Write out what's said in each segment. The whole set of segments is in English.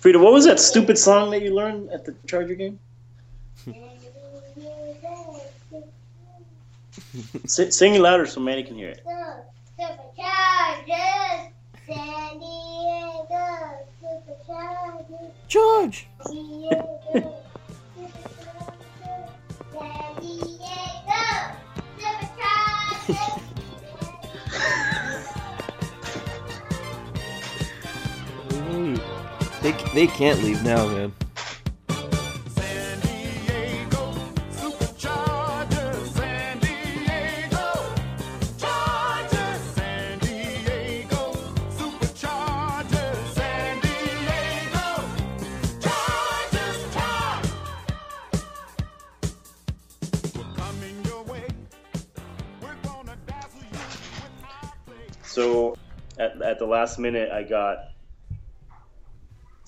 Frida, what was that stupid song that you learned at the Charger game? S- sing it louder so Manny can hear it. Superchargers, San Diego, Superchargers, George. Dazzle you with our play. So at, at the last minute, I got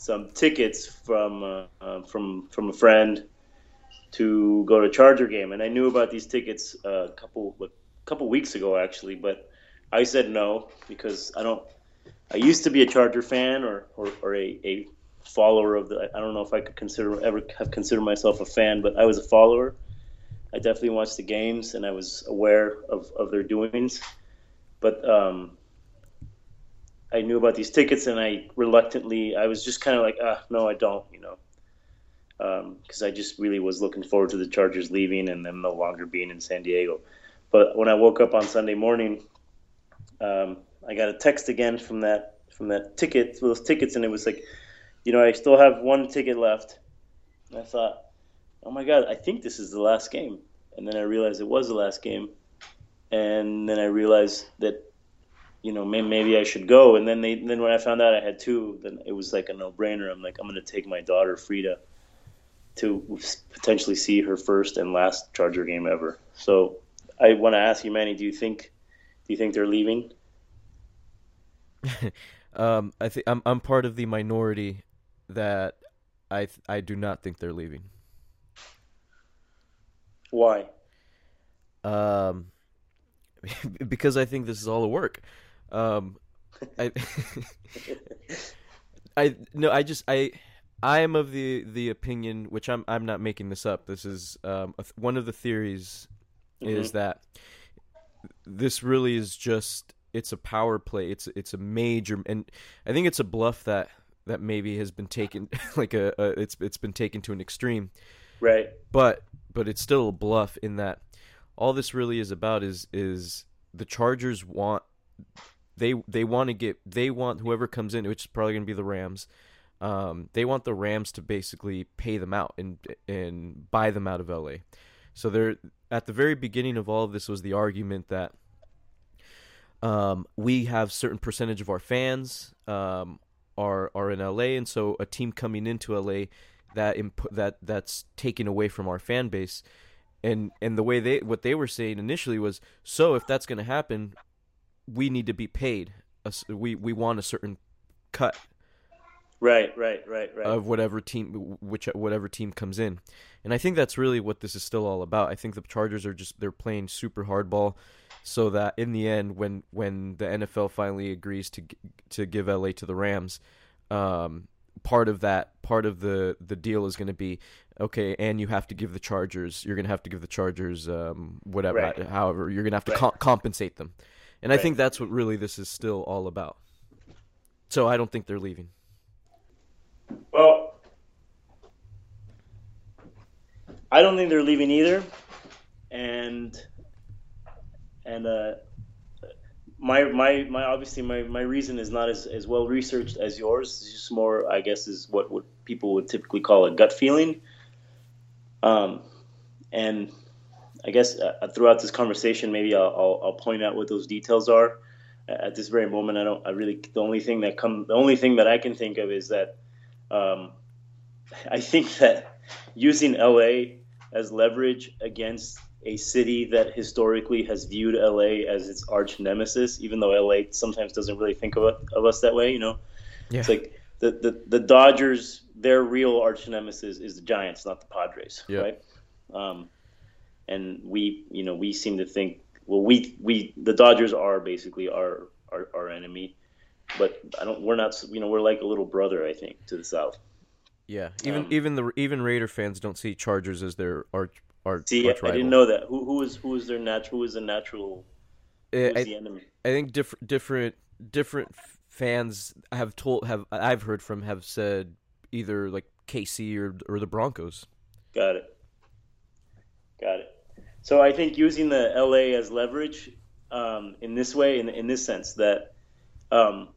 some tickets from uh, uh, from from a friend to go to Charger game, and I knew about these tickets a couple a couple weeks ago actually, but I said no because I don't. I used to be a Charger fan or or, or a, a follower of the. I don't know if I could consider ever have considered myself a fan, but I was a follower. I definitely watched the games and I was aware of, of their doings, but um, I knew about these tickets and I reluctantly, I was just kind of like, ah, no, I don't, you know, because I just really was looking forward to the Chargers leaving and them no longer being in San Diego. But when I woke up on Sunday morning, um, I got a text again from that from that ticket, those tickets, and it was like, you know, I still have one ticket left. And I thought, oh my god, I think this is the last game. And then I realized it was the last game, and then I realized that you know, may- maybe I should go. And then they, then when I found out I had two, then it was like a no brainer. I'm like, I'm gonna take my daughter Frida to potentially see her first and last Charger game ever. So I want to ask you, Manny, do you think, do you think they're leaving? Um, I think I'm I'm part of the minority that I th- I do not think they're leaving. Why? Um, because I think this is all a work. Um, I I no, I just I I am of the the opinion, which I'm I'm not making this up. This is um a th- one of the theories is that this really is just it's a power play. It's it's a major and I think it's a bluff that that maybe has been taken like a, a it's it's been taken to an extreme Right. but but it's still a bluff in that all this really is about is is the Chargers want they they want to get they want whoever comes in, which is probably going to be the Rams. Um, they want the Rams to basically pay them out and and buy them out of LA. So they're at the very beginning of all of this was the argument that um, we have certain percentage of our fans um, are are in LA, and so a team coming into LA that imp- that that's taken away from our fan base, and and the way they what they were saying initially was so if that's going to happen, we need to be paid. We we want a certain cut Right. Right. Right. Right. of whatever team which whatever team comes in. And I think that's really what this is still all about. I think the Chargers are just they're playing super hardball so that in the end when when the NFL finally agrees to to give LA to the Rams, um part of that part of the the deal is going to be okay and you have to give the Chargers you're going to have to give the Chargers um whatever Right. however you're going to have to Right. com- compensate them. And I think that's what really this is still all about. So I don't think they're leaving. Well, I don't think they're leaving either, and and uh, my my my obviously my, my reason is not as, as well researched as yours. It's just more, I guess, is what what people would typically call a gut feeling. Um, and I guess uh, throughout this conversation, maybe I'll, I'll I'll point out what those details are. At this very moment, I don't. I really the only thing that come the only thing that I can think of is that um, I think that using LA as leverage against a city that historically has viewed LA as its arch nemesis, even though LA sometimes doesn't really think of, of us that way, you know, Yeah. it's like the, the, the Dodgers, their real arch nemesis is the Giants, not the Padres, Yeah. right? Um, and we, you know, we seem to think, well, we, we, the Dodgers are basically our, our, our enemy. but I don't. We're not. You know, we're like a little brother, I think, to the South. Yeah, even Um, even the even Raider fans don't see Chargers as their arch arch. See, I, arch I didn't know that. Who who is who is their natural? Who is the natural? Eh, Who's I, the enemy? I think different different different fans have told have I've heard from have said either like KC or or the Broncos. Got it. Got it. So I think using the LA as leverage um, in this way, in in this sense, that um,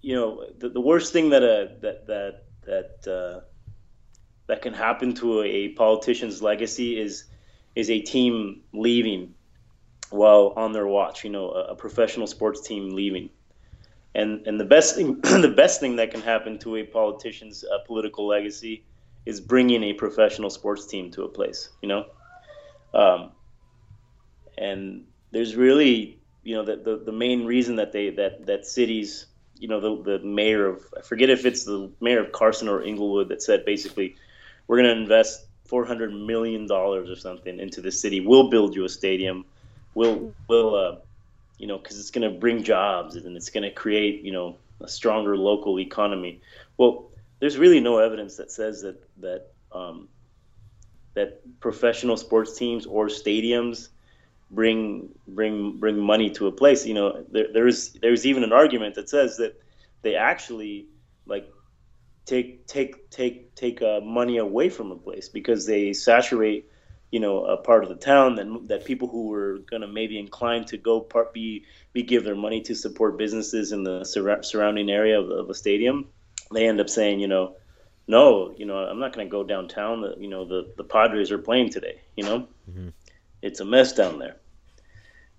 you know, the, the worst thing that a that that that uh, that can happen to a politician's legacy is is a team leaving while on their watch. You know, a, a professional sports team leaving. And, and the best thing the best thing that can happen to a politician's uh, political legacy is bringing a professional sports team to a place, you know. Um, and there's really, you know, the, the, the main reason that they that that cities, you know, the the mayor of I forget if it's the mayor of Carson or Inglewood that said basically, we're going to invest 400 million dollars or something into the city. We'll build you a stadium. We'll we'll uh, you know, because it's going to bring jobs and it's going to create, you know, a stronger local economy. Well, there's really no evidence that says that that um, that professional sports teams or stadiums bring bring bring money to a place. You know, there, there's there's even an argument that says that they actually like take take take take uh, money away from a place because they saturate you know a part of the town that that people who were going to maybe inclined to go part be be give their money to support businesses in the surra- surrounding area of, of a stadium they end up saying you know no you know i'm not going to go downtown. The, you know the the padres are playing today you know? It's a mess down there.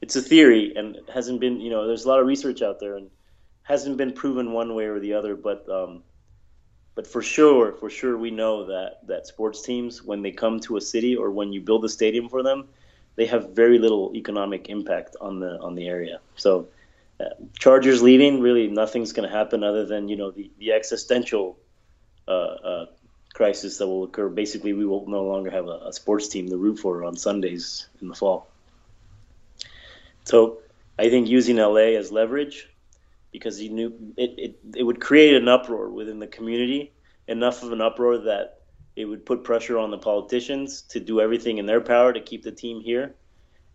It's a theory and hasn't been you know there's a lot of research out there and hasn't been proven one way or the other but um but for sure, for sure, we know that that sports teams, when they come to a city or when you build a stadium for them, they have very little economic impact on the on the area. So, uh, Chargers leaving, really, nothing's going to happen other than you know the the existential uh, crisis that will occur. Basically, we will no longer have a, a sports team to root for on Sundays in the fall. So, I think using LA as leverage because he knew it, it, it would create an uproar within the community, enough of an uproar that it would put pressure on the politicians to do everything in their power to keep the team here.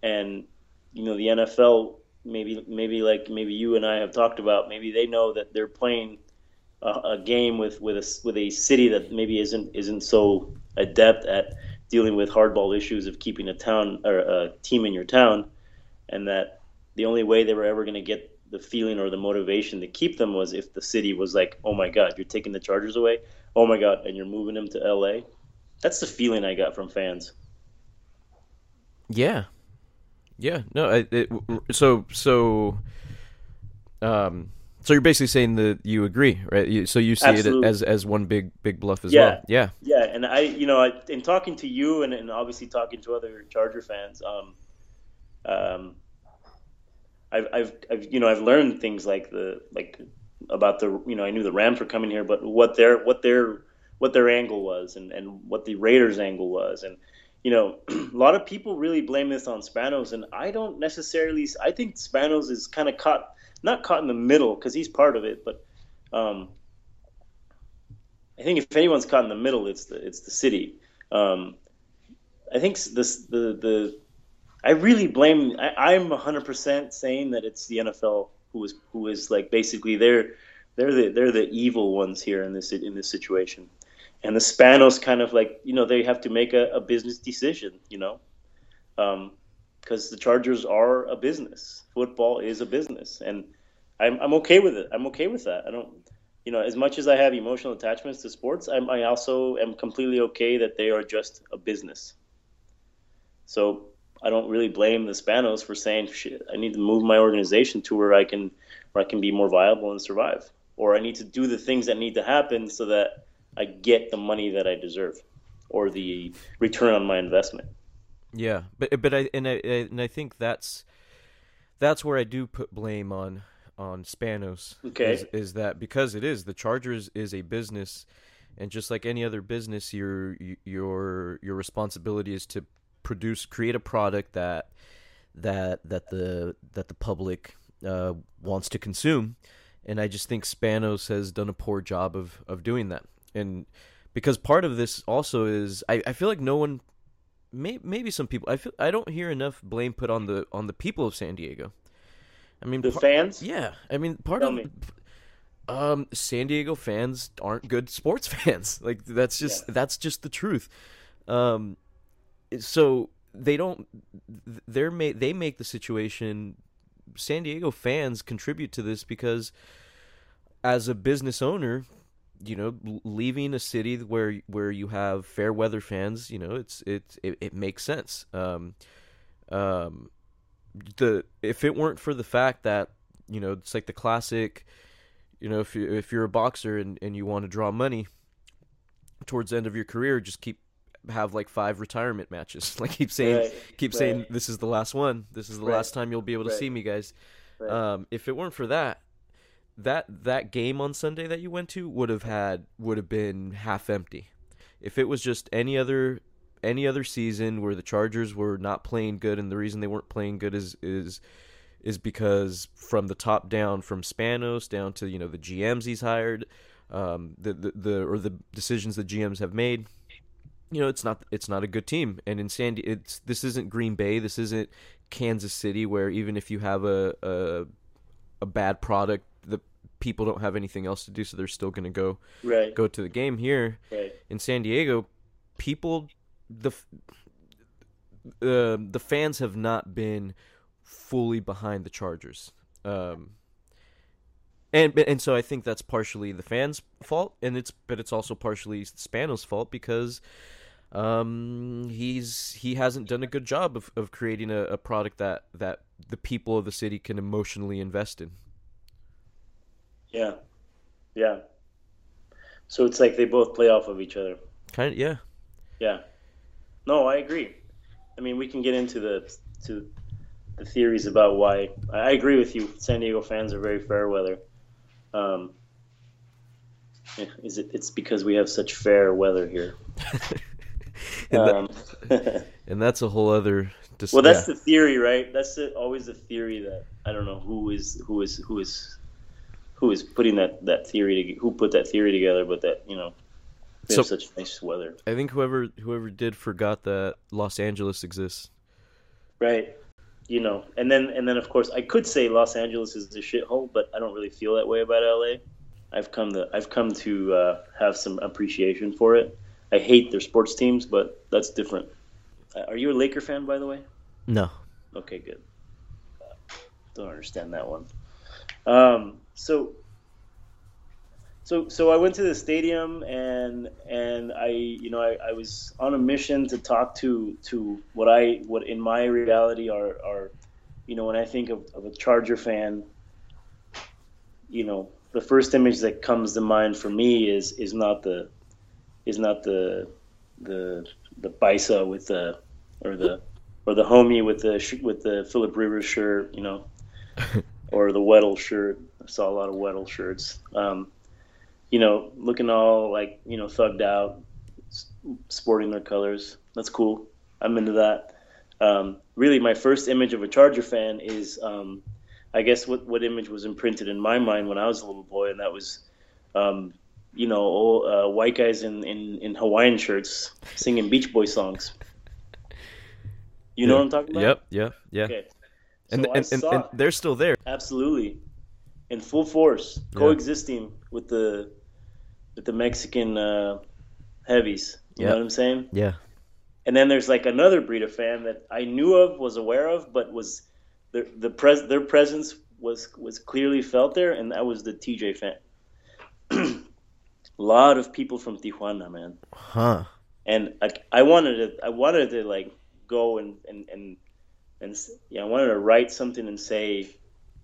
And, you know, the NFL, maybe, maybe like maybe you and I have talked about, maybe they know that they're playing a, a game with, with, a, with a city that maybe isn't, isn't so adept at dealing with hardball issues of keeping a town or a team in your town. And that the only way they were ever going to get the feeling or the motivation to keep them was if the city was like, "Oh my God, you're taking the Chargers away. Oh my God, and you're moving them to LA." That's the feeling I got from fans. Yeah, yeah. No, I, it, so so. Um, so you're basically saying that you agree, right? You, so you see Absolutely. it as as one big big bluff as Yeah. well. Yeah. Yeah, and I, you know, I, in talking to you and, and obviously talking to other Charger fans, um, um, I've, I've, I've, you know, I've learned things like the, like about the, you know, I knew the Rams were coming here, but what their, what their, what their angle was, and and what the Raiders' angle was, and you know, a lot of people really blame this on Spanos, and I don't necessarily. I think Spanos is kind of caught, not caught in the middle because he's part of it, but. Um, I think if anyone's caught in the middle, it's the it's the city. Um, I think this the the I really blame. I, I'm 100 percent saying that it's the NFL who is who is like basically they're they're the they're the evil ones here in this in this situation, and the Spanos kind of like you know they have to make a, a business decision, you know, because the Chargers are a business. Football is a business, and I'm I'm okay with it. I'm okay with that. I don't you know, as much as I have emotional attachments to sports, I'm, I also am completely okay that they are just a business. So I don't really blame the Spanos for saying, "Shit, I need to move my organization to where I can, where I can be more viable and survive, or I need to do the things that need to happen so that I get the money that I deserve, or the return on my investment." Yeah, but but I and I and I think that's that's where I do put blame on on Spanos. Okay. is, is that because it is the Chargers is a business, and just like any other business, your your your responsibility is to produce create a product that that that the that the public uh, wants to consume, and I just think Spanos has done a poor job of of doing that. And because part of this also is, I, I feel like no one, may, maybe some people, I feel I don't hear enough blame put on the on the people of San Diego. I mean, The par- fans? yeah, I mean, part Tell of me. um San Diego fans aren't good sports fans. Like that's just Yeah. that's just the truth. Um so they don't they're ma- they make the situation San Diego fans contribute to this because as a business owner, you know, leaving a city where where you have fair weather fans, you know, it's it it, it makes sense. Um um the if it weren't for the fact that you know it's like the classic you know if you if you're a boxer and, and you want to draw money towards the end of your career just keep have like five retirement matches. Like keep saying Right, keep right. saying this is the last one. This is the Right, last time you'll be able to see me guys. Um if it weren't for that that that game on Sunday that you went to would have had would have been half empty. If it was just any other any other season where the Chargers were not playing good and the reason they weren't playing good is is is because from the top down from Spanos down to you know the GMs he's hired um the the, the or the decisions the GMs have made you know it's not it's not a good team. And in Sandy it's this isn't Green Bay. This isn't Kansas City where even if you have a a, a bad product the people don't have anything else to do so they're still going to go right, go to the game. Here right. in San Diego, people the uh, the fans have not been fully behind the Chargers. Um, and and so I think that's partially the fans' fault, and it's but it's also partially Spanos' fault because um, he's he hasn't done a good job of, of creating a, a product that that the people of the city can emotionally invest in. Yeah, yeah. So it's like they both play off of each other. Kind of, yeah. Yeah. No, I agree. I mean, we can get into the to the theories about why. I agree with you. San Diego fans are very fair weather. Um, is it? It's because we have such fair weather here. and, that- Um, and that's a whole other. Dis- well, that's yeah. the theory, right? That's the, always the theory that I don't know who is who is who is who is putting that that theory to, who put that theory together, but that you know we have So- such nice weather, I think whoever whoever did forgot that Los Angeles exists. right? You know, and then and then of course I could say Los Angeles is a shithole, but I don't really feel that way about LA. I've come to I've come to uh, have some appreciation for it. I hate their sports teams, but that's different. Uh, Are you a Laker fan, by the way? No. Okay, good. Don't understand that one. Um, so, so, so I went to the stadium and and I, you know, I, I was on a mission to talk to to what I what in my reality are are, you know, when I think of, of a Charger fan, you know, the first image that comes to mind for me is is not the is not the the the Bisa with the or the or the homie with the with the Philip Rivers shirt, you know, or the Weddle shirt. I saw a lot of Weddle shirts. Um, you know, looking all like you know thugged out, sporting their colors. That's cool. I'm into that. Um, really, my first image of a Charger fan is, um, I guess, what what image was imprinted in my mind when I was a little boy, and that was, um, you know, old, uh, white guys in, in, in Hawaiian shirts singing Beach Boy songs. You know Yeah. what I'm talking about? Yep. Yep. Yeah. Okay. And, So I and, and, and they're still there. absolutely in full force, Yeah. coexisting with the with the Mexican uh, heavies. You Yeah. know what I'm saying? Yeah. And then there's like another breed of fan that I knew of, was aware of, but was the the pres their presence was was clearly felt there, and that was the TJ fan. a lot of people from Tijuana, man Huh. and I, I wanted to I wanted to like go and and and and yeah I wanted to write something and say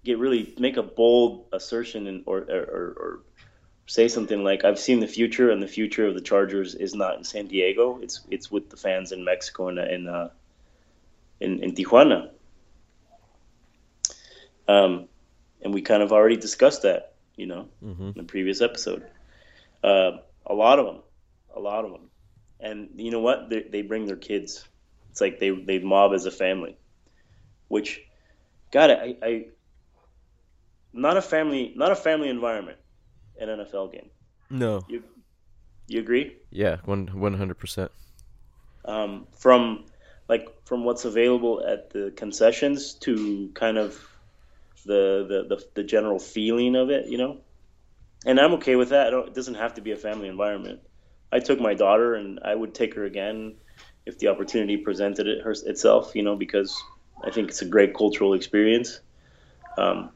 get really make a bold assertion and or or, or, or say something like I've seen the future and the future of the Chargers is not in San Diego it's it's with the fans in Mexico and in uh, in, in Tijuana um, and we kind of already discussed that you know hmm in the previous episode. Uh, a lot of them, a lot of them, and you know what? They, they bring their kids. It's like they they mob as a family, which, God, I, I not a family not a family environment an NFL game. No. You you agree? Yeah, one one hundred percent. Um, from like from what's available at the concessions to kind of the the, the, the general feeling of it, you know. And I'm okay with that. It doesn't have to be a family environment. I took my daughter, and I would take her again if the opportunity presented it her, itself, you know, because I think it's a great cultural experience. Um,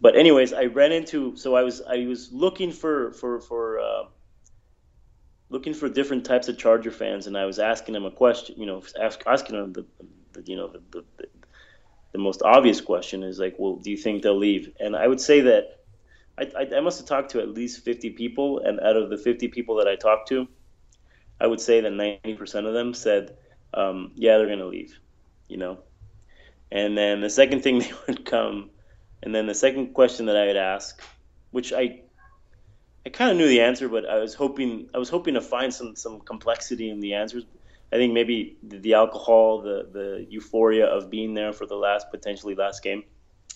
but anyways, I ran into so I was I was looking for for for uh, looking for different types of Charger fans, and I was asking them a question, you know, ask, asking them the, the you know the, the, the most obvious question is like, well, do you think they'll leave? And I would say that I, I, I must have talked to at least 50 people, and out of the 50 people that I talked to, I would say that 90% of them said, um, yeah, they're to leave, you know. And then the second thing they would come, and then the second question that I would ask, which I I kind of knew the answer, but I was hoping I was hoping to find some some complexity in the answers. I think maybe the, the alcohol, the the euphoria of being there for the last potentially last game.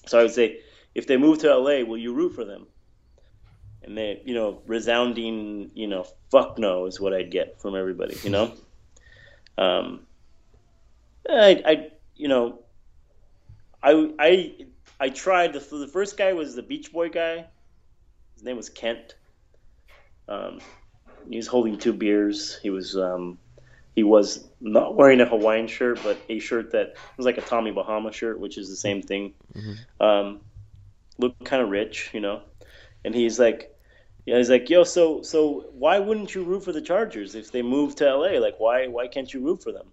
So I would say, if they move to LA, will you root for them? And they, you know, resounding, you know, fuck no is what I'd get from everybody, you know. Um, I, I, you know, I, I, I tried. The, the first guy was the Beach Boy guy. His name was Kent. Um, he was holding two beers. He was um, he was not wearing a Hawaiian shirt, but a shirt that was like a Tommy Bahama shirt, which is the same thing. Um, looked kind of rich, you know. And he's like, yeah, he's like, yo, so so why wouldn't you root for the Chargers if they move to LA? Like, why why can't you root for them?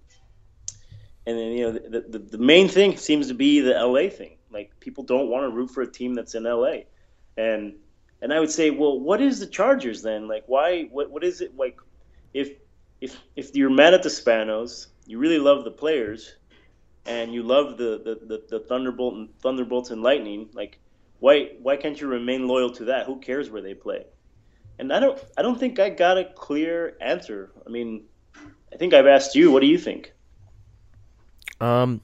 And then you know the, the the main thing seems to be the LA thing. Like people don't want to root for a team that's in LA, and and I would say, well, what is the Chargers then? Like, why? What what is it like? If if if you're mad at the Spanos, you really love the players, and you love the the, the, the Thunderbolt and Thunderbolts and Lightning, like why why can't you remain loyal to that? Who cares where they play? And I don't I don't think I got a clear answer. I mean, I think I've asked you. What do you think? Um,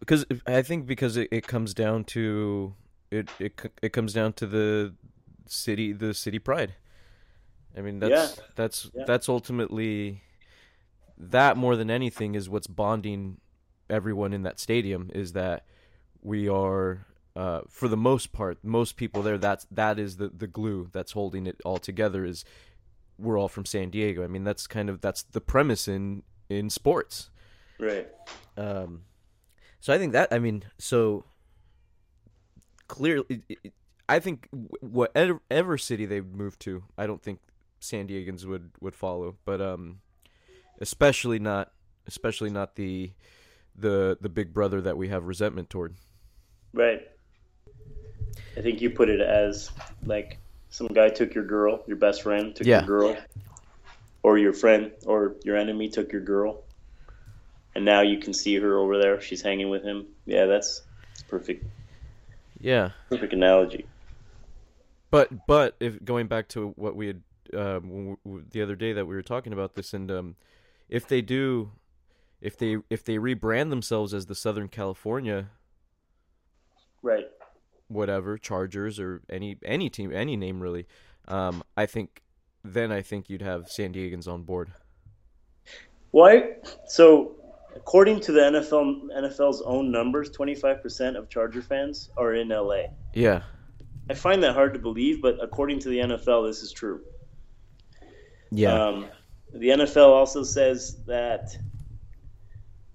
because I think because it, it comes down to it, it it comes down to the city the city pride. I mean that's Yeah. that's Yeah. that's ultimately that more than anything is what's bonding everyone in that stadium is that we are uh, for the most part most people there that's that is the the glue that's holding it all together is we're all from San Diego. I mean that's kind of that's the premise in in sports. Right. Um, so I think that I mean, so clearly, it- it- I think whatever city they move to, I don't think San Diegans would would follow, but um, especially not especially not the the the big brother that we have resentment toward. Right. I think you put it as like some guy took your girl, your best friend took Yeah. your girl, or your friend or your enemy took your girl, and now you can see her over there. She's hanging with him. Yeah, that's, perfect. Yeah, Perfect analogy. but but if going back to what we had uh, the other day that we were talking about this, and um, if they do, if they if they rebrand themselves as the Southern California Right. whatever Chargers or any any team any name really um I think then I think you'd have San Diegans on board Why? So, according to the NFL NFL's own numbers, 25% of Charger fans are in LA. yeah I find that hard to believe, but according to the NFL, this is true. yeah Um, the NFL also says that,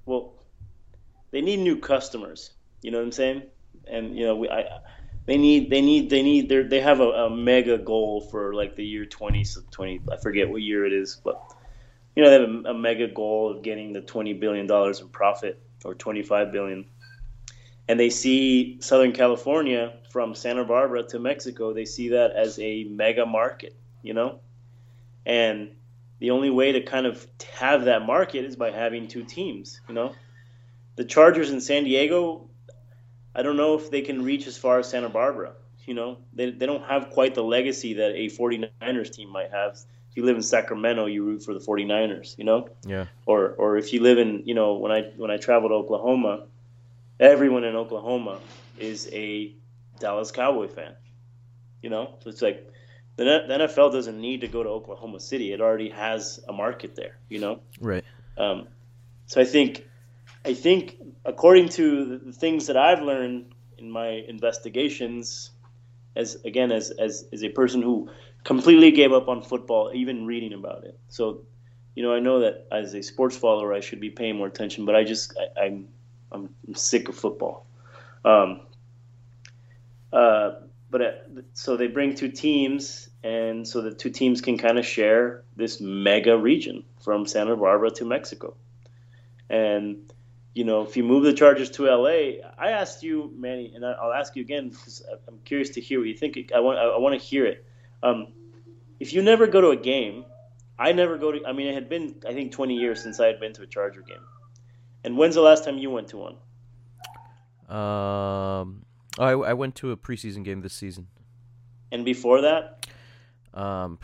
well, they need new customers. You know what I'm saying? And you know, we, I, they need, they need, they need. They have a, a mega goal for like the year 20, so 20. I forget what year it is, but you know, they have a, a mega goal of getting the 20 billion dollars in profit or 25 billion. And they see Southern California from Santa Barbara to Mexico. They see that as a mega market. You know, and the only way to kind of have that market is by having two teams you know the chargers in san diego i don't know if they can reach as far as santa barbara you know they, they don't have quite the legacy that a 49ers team might have if you live in sacramento you root for the 49ers you know yeah or or if you live in you know when I when I travel to Oklahoma, everyone in Oklahoma is a Dallas Cowboy fan. You know, so it's like the, the NFL doesn't need to go to Oklahoma City. It already has a market there. You know, Right. um, so I think, I think according to the, the things that I've learned in my investigations, as again as, as as a person who completely gave up on football, even reading about it. So, you know, I know that as a sports follower, I should be paying more attention, but I just I, I'm I'm sick of football. Um, uh, but uh, so they bring two teams, and so the two teams can kind of share this mega region from Santa Barbara to Mexico. And you know, if you move the Chargers to LA, I asked you, Manny, and I'll ask you again because I'm curious to hear what you think. I want I want to hear it. Um, if you never go to a game, I never go to. I mean, it had been I think 20 years since I had been to a Charger game. And when's the last time you went to one? Um, I I went to a preseason game this season. And before that? Um,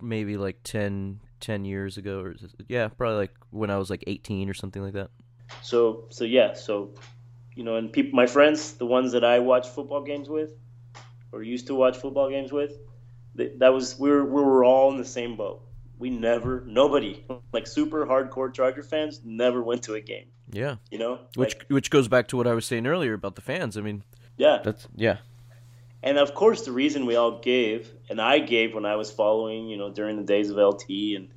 maybe like 10, 10 years ago, or yeah, probably like when I was like eighteen or something like that. So so yeah, so you know, and people, my friends, the ones that I watch football games with, or used to watch football games with, th- that was we were we were all in the same boat. We never, nobody, like super hardcore Charger fans, never went to a game. Yeah, You know, which Like, which goes back to what I was saying earlier about the fans. I mean, yeah, that's yeah, and of course the reason we all gave, and I gave when I was following, you know, during the days of LT and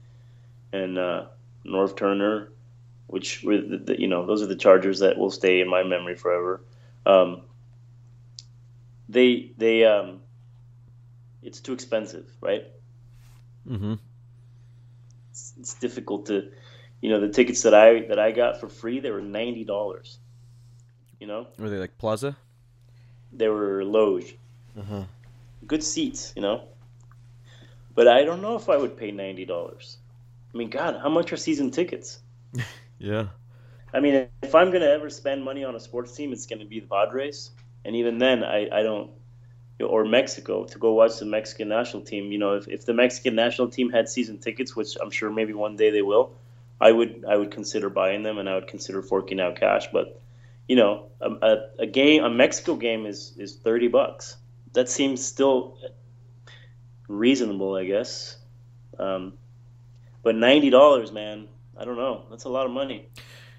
and uh, Norv Turner, which were the, the, you know those are the Chargers that will stay in my memory forever. Um, they they um, it's too expensive, right? mm-hmm. It's, it's difficult to, you know, the tickets that I that I got for free they were ninety dollars. You know, Were they like Plaza? they were Loge. Uh-huh. good seats, you know. But I don't know if I would pay ninety dollars. I mean, God, how much are season tickets? Yeah. I mean, if I'm gonna ever spend money on a sports team, it's gonna be the Padres, and even then, I, I don't. Or Mexico to go watch the Mexican national team. You know, if, if the Mexican national team had season tickets, which I'm sure maybe one day they will, I would I would consider buying them and I would consider forking out cash. But you know, a, a, a game a Mexico game is is thirty bucks. That seems still reasonable, I guess. Um, but ninety dollars, man, I don't know. That's a lot of money.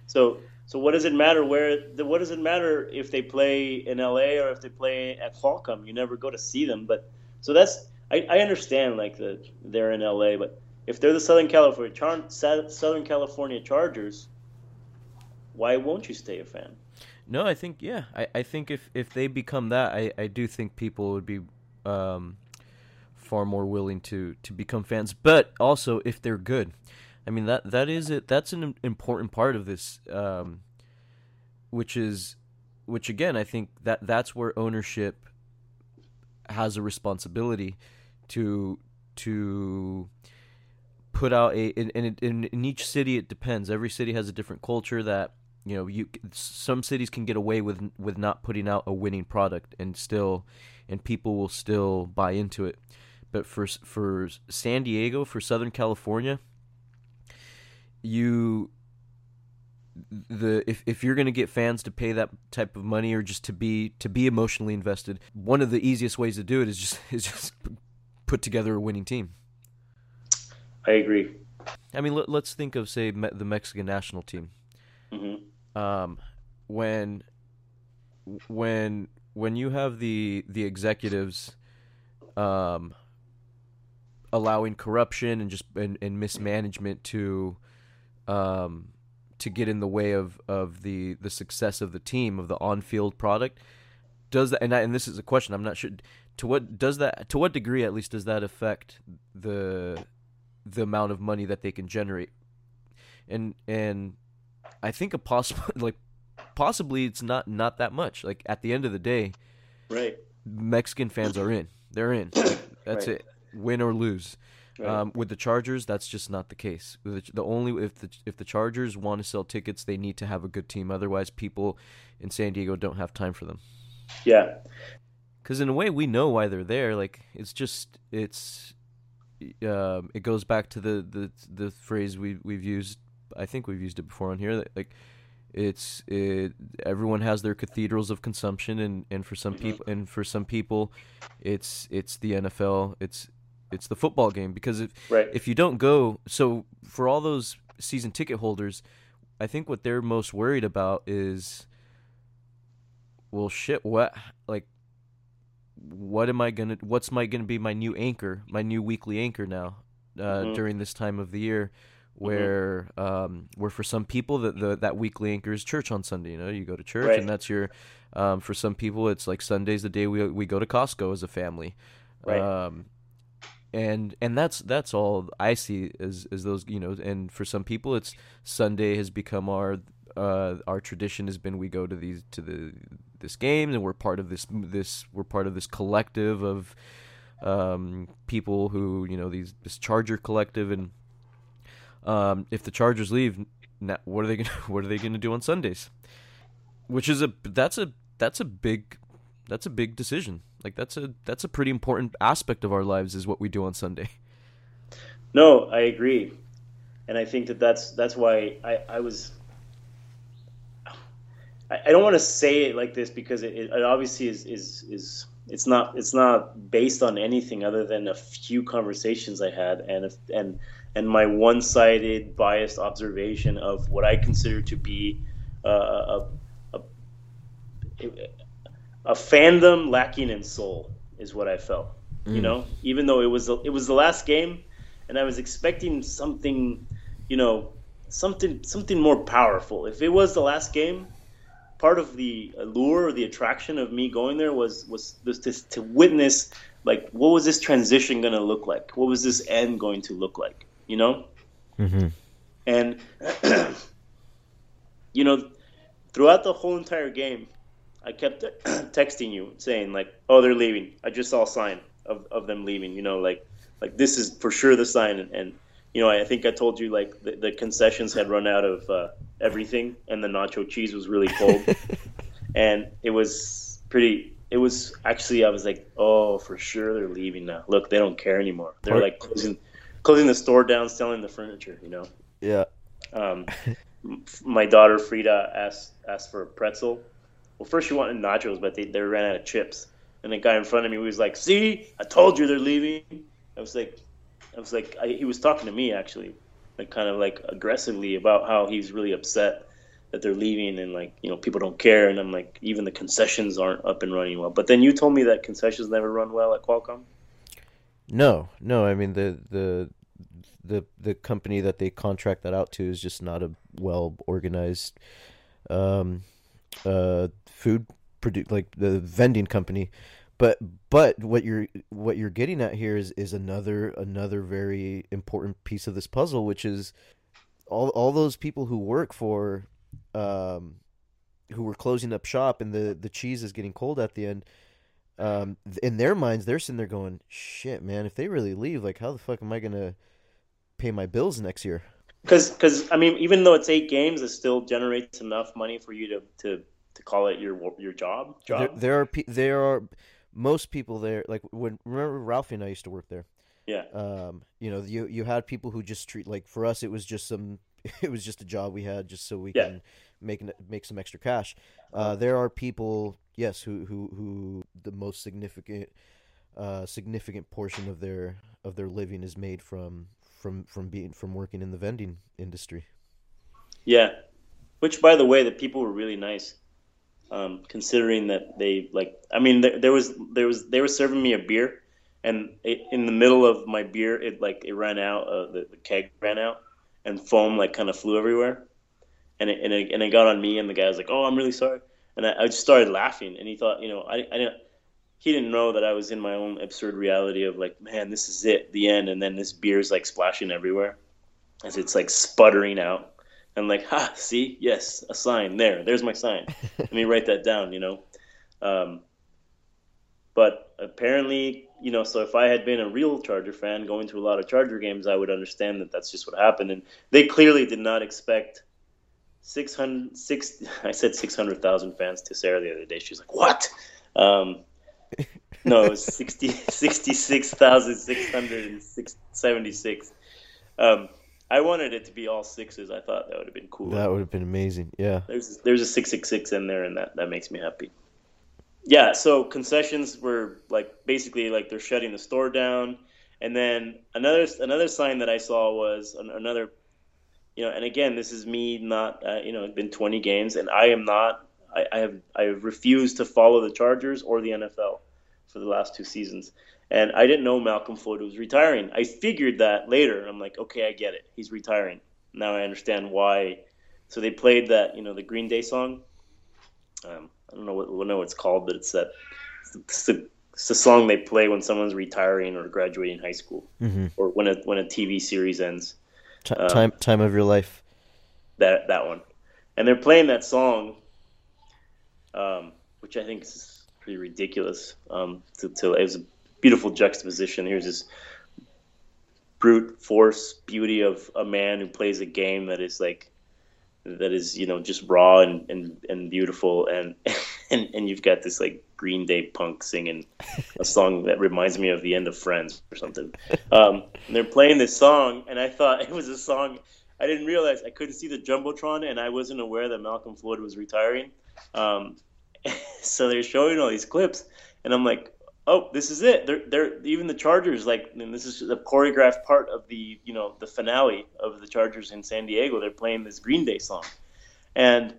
So so what does it matter where? What does it matter if they play in LA or if they play at Qualcomm? You never go to see them. But so that's I, I understand like the they're in LA, but if they're the Southern California Char- Southern California Chargers, why won't you stay a fan? No, I think yeah. I, I think if, if they become that, I, I do think people would be um, far more willing to, to become fans. But also if they're good, I mean that that is it. That's an important part of this, um, which is which again I think that that's where ownership has a responsibility to to put out a in, in, in, in each city it depends every city has a different culture that you know you some cities can get away with with not putting out a winning product and still and people will still buy into it but for for San Diego for Southern California you the if, if you're going to get fans to pay that type of money or just to be to be emotionally invested one of the easiest ways to do it is just is just put together a winning team I agree. I mean, let, let's think of say me- the Mexican national team. hmm Um, when when when you have the the executives um, allowing corruption and just and, and mismanagement to um, to get in the way of, of the, the success of the team of the on field product, does that and I, and this is a question I'm not sure to what does that to what degree at least does that affect the the amount of money that they can generate? And and I think a possible like possibly it's not not that much. Like at the end of the day Right. Mexican fans are in. They're in. That's Right. it. Win or lose Right. um, with the Chargers that's just not the case the, the only if the if the Chargers want to sell tickets they need to have a good team otherwise people in San Diego don't have time for them yeah. because in a way we know why they're there like it's just it's um, it goes back to the, the the phrase we we've used I think we've used it before on here that like It's it, everyone has their cathedrals of consumption, and, and for some people, and for some people, it's it's the NFL. It's it's the football game because if Right. if you don't go, so for all those season ticket holders, I think what they're most worried about is, well, shit, what like, what am I gonna? What's my gonna be my new anchor, my new weekly anchor now, uh, Mhm. during this time of the year, where um, where for some people that the that weekly anchor is church on Sunday. You know, you go to church, Right. and that's your. Um, for some people, it's like Sunday's the day we we go to Costco as a family. Right. Um, and and that's that's all I see as as those you know. And for some people, it's Sunday has become our uh, our tradition has been we go to these to the this game and we're part of this this we're part of this collective of um, people who you know these this Charger collective and um, if the Chargers leave, na what are they gonna what are they gonna do on Sundays? Which is a that's a that's a big that's a big decision. Like that's a that's a pretty important aspect of our lives is what we do on Sunday. No, I agree, and I think that that's that's why I, I was. I, I don't want to say it like this because it, it obviously is, is is it's not it's not based on anything other than a few conversations I had and if, and and my one-sided biased observation of what I consider to be uh, a, a a fandom lacking in soul is what I felt. You Mm. know, even though it was it was the last game, and I was expecting something, you know, something something more powerful. If it was the last game, part of the allure or the attraction of me going there was was was to, to witness like what was this transition going to look like? What was this end going to look like? You know, Mm-hmm. and you know, throughout the whole entire game, I kept texting you saying like, "Oh, they're leaving. I just saw a sign of, of them leaving." You know, like like this is for sure the sign. And, and you know, I think I told you like the, the concessions had run out of uh, everything, and the nacho cheese was really cold, and it was pretty. It was actually I was like, "Oh, for sure they're leaving now. Look, they don't care anymore. They're like closing closing the store down, selling the furniture." You know. Yeah. Um, my daughter Frida asked asked for a pretzel. Well, first she wanted nachos, but they, they ran out of chips. And the guy in front of me was like, "See, I told you they're leaving." I was like, I was like, I, he was talking to me actually, like kind of like aggressively about how he's really upset that they're leaving and like you know people don't care. And I'm like, even the concessions aren't up and running well. But then you told me that concessions never run well at Qualcomm. No, no. I mean the the the the company that they contract that out to is just not a well organized um uh food produ- like the vending company. But but what you're what you're getting at here is is another another very important piece of this puzzle, which is all all those people who work for um who were closing up shop and the the cheese is getting cold at the end um in their minds they're sitting there going shit man if they really leave like how the fuck am i gonna pay my bills next year because Because I mean, even though it's eight games, it still generates enough money for you to to, to call it your your job. there, Job. there are pe- there are most people there like when remember ralphie and i used to work there Yeah. um you know you you had people who just treat like for us it was just some it was just a job we had just so we Yeah. can make make some extra cash uh there are people yes who who who the most significant uh significant portion of their of their living is made from from from being from working in the vending industry Yeah. Which, by the way, the people were really nice. Um, considering that they like, I mean, there, there was there was they were serving me a beer, and it, in the middle of my beer, it like it ran out. Uh, the, the keg ran out, and foam like kind of flew everywhere, and it, and it and it got on me. And the guy was like, "Oh, I'm really sorry," and I, I just started laughing. And he thought, you know, I I didn't. He didn't know that I was in my own absurd reality of like, man, this is it, the end, and then this beer's like splashing everywhere as it's like sputtering out. And like, ha, see, yes, a sign there. There's my sign. Let me write that down. You know, um, but apparently, you know, so if I had been a real Charger fan going to a lot of Charger games, I would understand that that's just what happened. And they clearly did not expect 600, six, I said 600,000 fans to Sarah the other day. She was like, what? Um, no, it was 60, 66,676. Um, I wanted it to be all sixes. I thought that would have been cool. That would have been amazing. Yeah. There's there's a six six six in there, and that that makes me happy. Yeah. So concessions were like basically like they're shutting the store down, and then another another sign that I saw was an, another, you know, and again this is me not uh, you know it's been 20 games, and I am not I, I have I have refused to follow the Chargers or the NFL for the last two seasons. And I didn't know Malcolm Floyd was retiring. I figured that later. I'm like, okay, I get it. He's retiring. Now I understand why. So they played that, you know, the Green Day song. Um, I don't know what, don't know what it's called, but it's that it's the, it's the song they play when someone's retiring or graduating high school, Mm-hmm. or when a when a TV series ends. T- Um, time time of your life. that that one, and they're playing that song, um, which I think is pretty ridiculous. Um, to, to it was a beautiful juxtaposition. Here's this brute force beauty of a man who plays a game that is like that is you know just raw and and, and beautiful and, and and you've got this like Green Day punk singing a song that reminds me of the end of Friends or something. Um, they're playing this song, and I thought it was a song. I didn't realize I couldn't see the jumbotron, and I wasn't aware that Malcolm Floyd was retiring. Um, so they're showing all these clips, and I'm like, "Oh, this is it." They're they're even the Chargers like, and this is the choreographed part of the you know the finale of the Chargers in San Diego. They're playing this Green Day song, and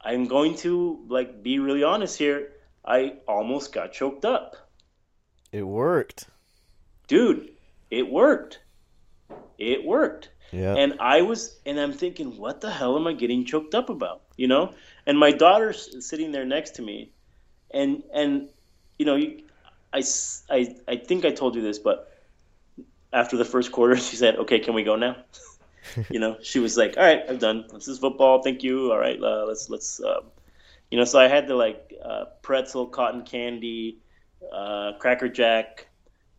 I'm going to like be really honest here. I almost got choked up It worked. dude, it worked. It worked. Yeah. And I was, and I'm thinking, what the hell am I getting choked up about? You know? And my daughter's sitting there next to me, and and you know, I, I I think I told you this, but after the first quarter, she said, "Okay, can we go now?" you know, she was like, "All right, I'm done. This is football. Thank you. All right, uh, let's let's." Um, you know, so I had the like uh, pretzel, cotton candy, uh, cracker jack,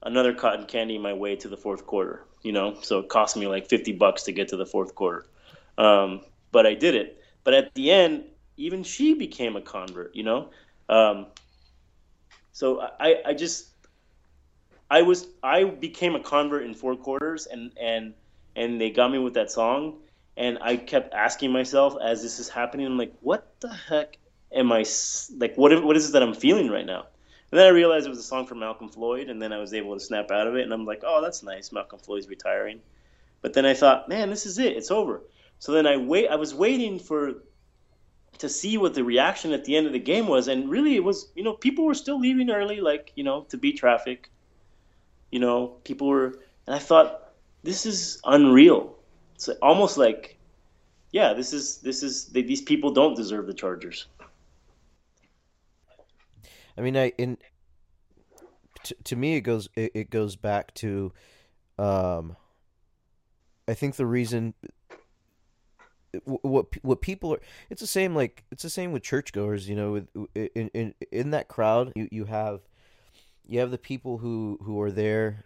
another cotton candy my way to the fourth quarter. You know, so it cost me like fifty bucks to get to the fourth quarter, um, but I did it. But at the end, even she became a convert. You know, um, so I, I just I was I became a convert in four quarters, and and and they got me with that song, and I kept asking myself as this is happening, I'm like, what the heck am I, like? What what is it that I'm feeling right now? And then I realized it was a song from Malcolm Floyd, and then I was able to snap out of it, and I'm like, oh, that's nice. Malcolm Floyd's retiring. But then I thought, man, this is it. It's over. So then I wait. I was waiting for to see what the reaction at the end of the game was, and really, it was you know people were still leaving early, like you know to beat traffic. You know, people were, and I thought this is unreal. It's almost like, yeah, this is this is they, these people don't deserve the Chargers. I mean, I in to, to me it goes it, it goes back to um I think the reason what what people are it's the same like it's the same with churchgoers, you know, with in in in that crowd you you have you have the people who who are there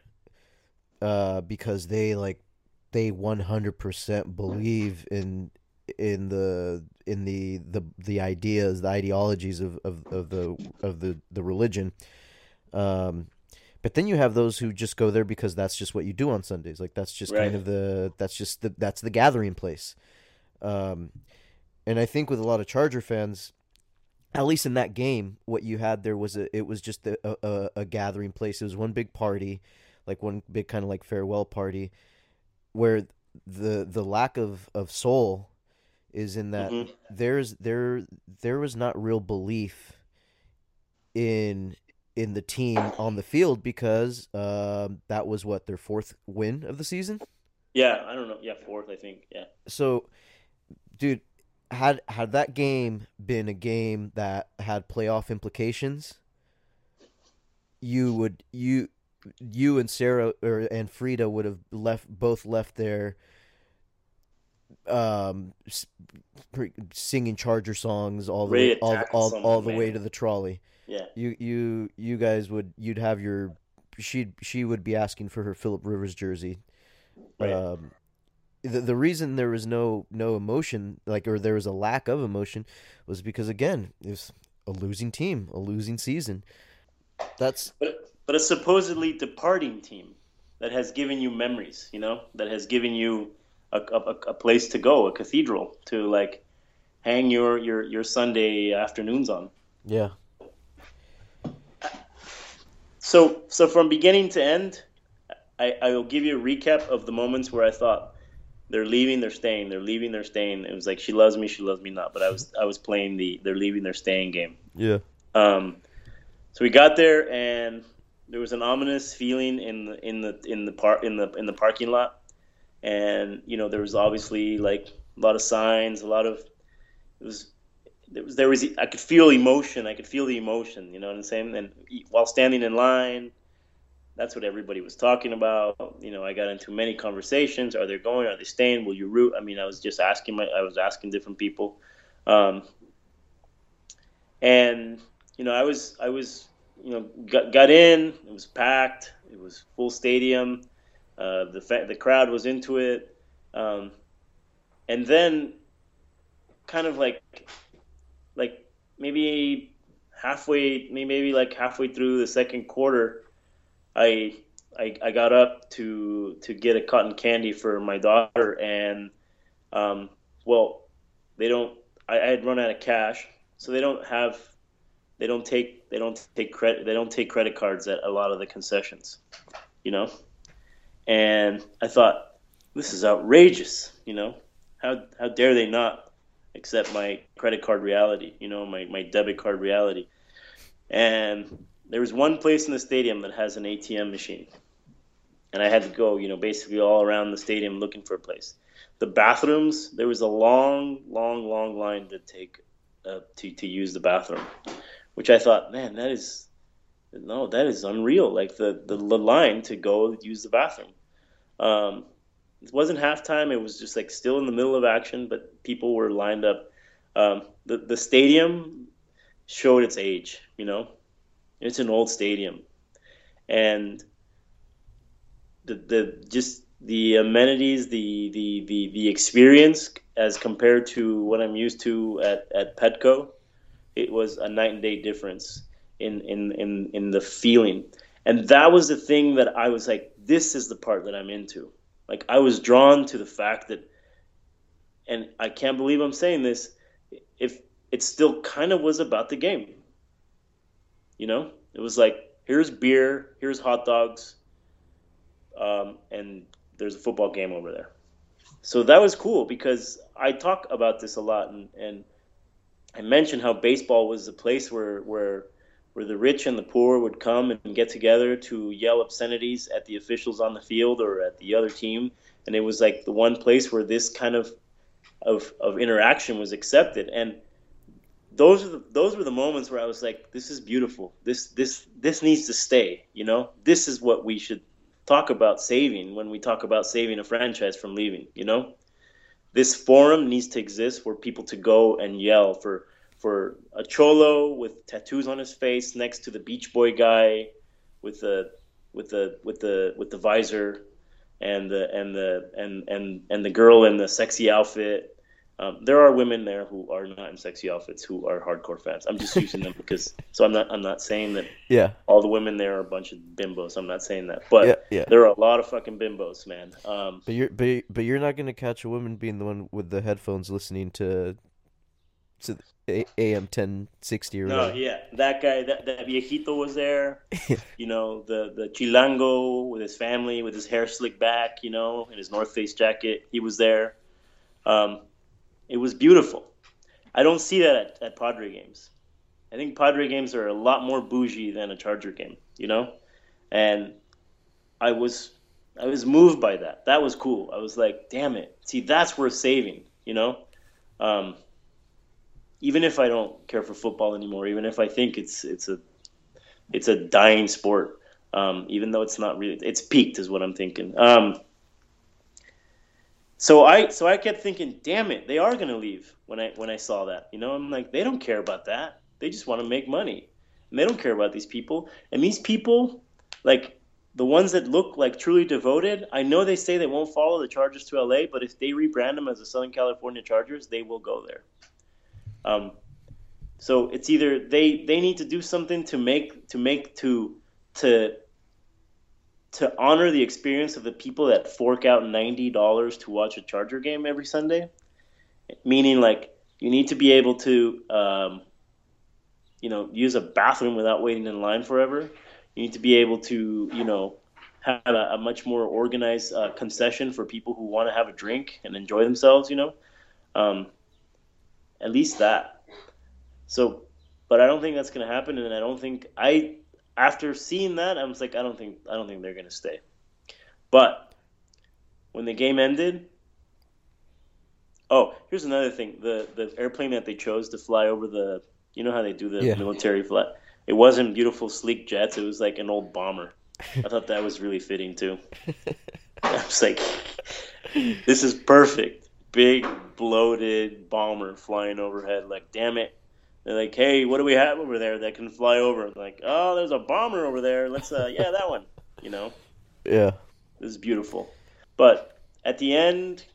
uh because they like they 100% believe in in the in the the the ideas the ideologies of of, of the of the the religion. Um but then you have those who just go there because that's just what you do on Sundays. Like that's just kind of the that's just the that's the gathering place um and I think with a lot of Charger fans at least in that game what you had there was a it was just a a, a gathering place it was one big party like one big kind of like farewell party where the the lack of of soul is in that Mhm. there's there there was not real belief in in the team on the field because um, that was what their fourth win of the season. Yeah, I don't know. Yeah, fourth, I think. Yeah. So, dude, had had that game been a game that had playoff implications, you would you you and Sarah or and Frida would have left both left there um singing charger songs all the way to all, all, all the way to the trolley Yeah. you you you guys would you'd have your she she would be asking for her Philip Rivers jersey Right. um the, the reason there was no no emotion like or there was a lack of emotion was because again it was a losing team a losing season that's But but a supposedly departing team that has given you memories, you know, that has given you a, a, a place to go, a cathedral to like hang your your your Sunday afternoons on. Yeah. So so from beginning to end, I I will give you a recap of the moments where I thought they're leaving, they're staying, they're leaving, they're staying. It was like she loves me, she loves me not. But I was I was playing the they're leaving, they're staying game. Yeah. Um, so we got there, and there was an ominous feeling in the in the in the par- in the in the parking lot, and you know there was obviously like a lot of signs, a lot of it was there was there was I could feel emotion, I could feel the emotion, you know what I'm saying? And while standing in line, that's what everybody was talking about. You know, I got into many conversations. Are they going? Are they staying? Will you root? I mean, I was just asking my, I was asking different people, um, and you know, I was, I was, you know, got, got in. It was packed. It was full stadium. Uh, the fa- the crowd was into it, um, and then, kind of like, like maybe halfway, maybe like halfway through the second quarter, I, I, I got up to to get a cotton candy for my daughter, and um, well, they don't. I, I had run out of cash, so they don't have they don't take they don't take credit they don't take credit cards at a lot of the concessions, you know. And I thought this is outrageous, you know. How how dare they not accept my credit card reality, you know, my my debit card reality. And there was one place in the stadium that has an ATM machine. And I had to go, you know, basically all around the stadium looking for a place. The bathrooms, there was a long, long, long line to take uh, to to use the bathroom which I thought, man, that is no, that is unreal. Like the the, the line to go use the bathroom. Um, it wasn't halftime. It was just like still in the middle of action, but people were lined up. Um, the the stadium showed its age. You know, it's an old stadium, and the the just the amenities, the the the the experience as compared to what I'm used to at at Petco it was a night and day difference in in in in the feeling. And that was the thing that i was like this is the part that i'm into. Like i was drawn to the fact that and i can't believe i'm saying this if it still kind of was about the game you know? It was like here's beer here's hot dogs um, and there's a football game over there. So that was cool because i talk about this a lot and, and I mentioned how baseball was the place where where where the rich and the poor would come and get together to yell obscenities at the officials on the field or at the other team, and it was like the one place where this kind of of, of interaction was accepted. And those are the, those were the moments where I was like, this is beautiful. This this this needs to stay. You know, this is what we should talk about saving when we talk about saving a franchise from leaving. You know this forum needs to exist for people to go and yell for for a cholo with tattoos on his face next to the beach boy guy with the with the with the with the visor and the and the and and and the girl in the sexy outfit um, there are women there who are not in sexy outfits who are hardcore fans. I'm just using them because so I'm not I'm not saying that Yeah. all the women there are a bunch of bimbos. I'm not saying that, but Yeah, yeah. there are a lot of fucking bimbos, man. Um, But you're but, but you're not gonna catch a woman being the one with the headphones listening to to AM ten sixty or No, whatever. yeah, that guy, that, that viejito was there. you know, the the chilango with his family, with his hair slicked back, you know, in his North Face jacket. He was there. Um, it was beautiful. I don't see that at, at Padre games. I think Padre games are a lot more bougie than a Charger game, you know, and I was I was moved by that. That was cool. I was like, damn it, see, that's worth saving, you know. Um, even if I don't care for football anymore, even if I think it's it's a it's a dying sport, um, even though it's not really it's peaked is what I'm thinking. Um, so I so I kept thinking, damn it, they are gonna leave when I when I saw that. You know, I'm like, they don't care about that. They just want to make money, and they don't care about these people. And these people, like the ones that look like truly devoted, I know they say they won't follow the Chargers to LA, but if they rebrand them as the Southern California Chargers, they will go there. Um, so it's either they they need to do something to make to make to to to honor the experience of the people that fork out ninety dollars to watch a Charger game every Sunday. Meaning, like you need to be able to, um, you know, use a bathroom without waiting in line forever. You need to be able to, you know, have a, a much more organized uh, concession for people who want to have a drink and enjoy themselves. You know, um, at least that. So, but I don't think that's going to happen, and I don't think I. After seeing that, I was like, I don't think I don't think they're going to stay. But when the game ended, oh, here's another thing: the the airplane that they chose to fly over the, you know how they do the Yeah. military flight. It wasn't beautiful, sleek jets. It was like an old bomber. I thought that was really fitting too. I was like, this is perfect. Big, bloated bomber flying overhead. Like, damn it. They're like, hey, what do we have over there that can fly over? Like, oh, there's a bomber over there. Let's, uh, yeah, that one. You know, Yeah. this is beautiful. But at the end,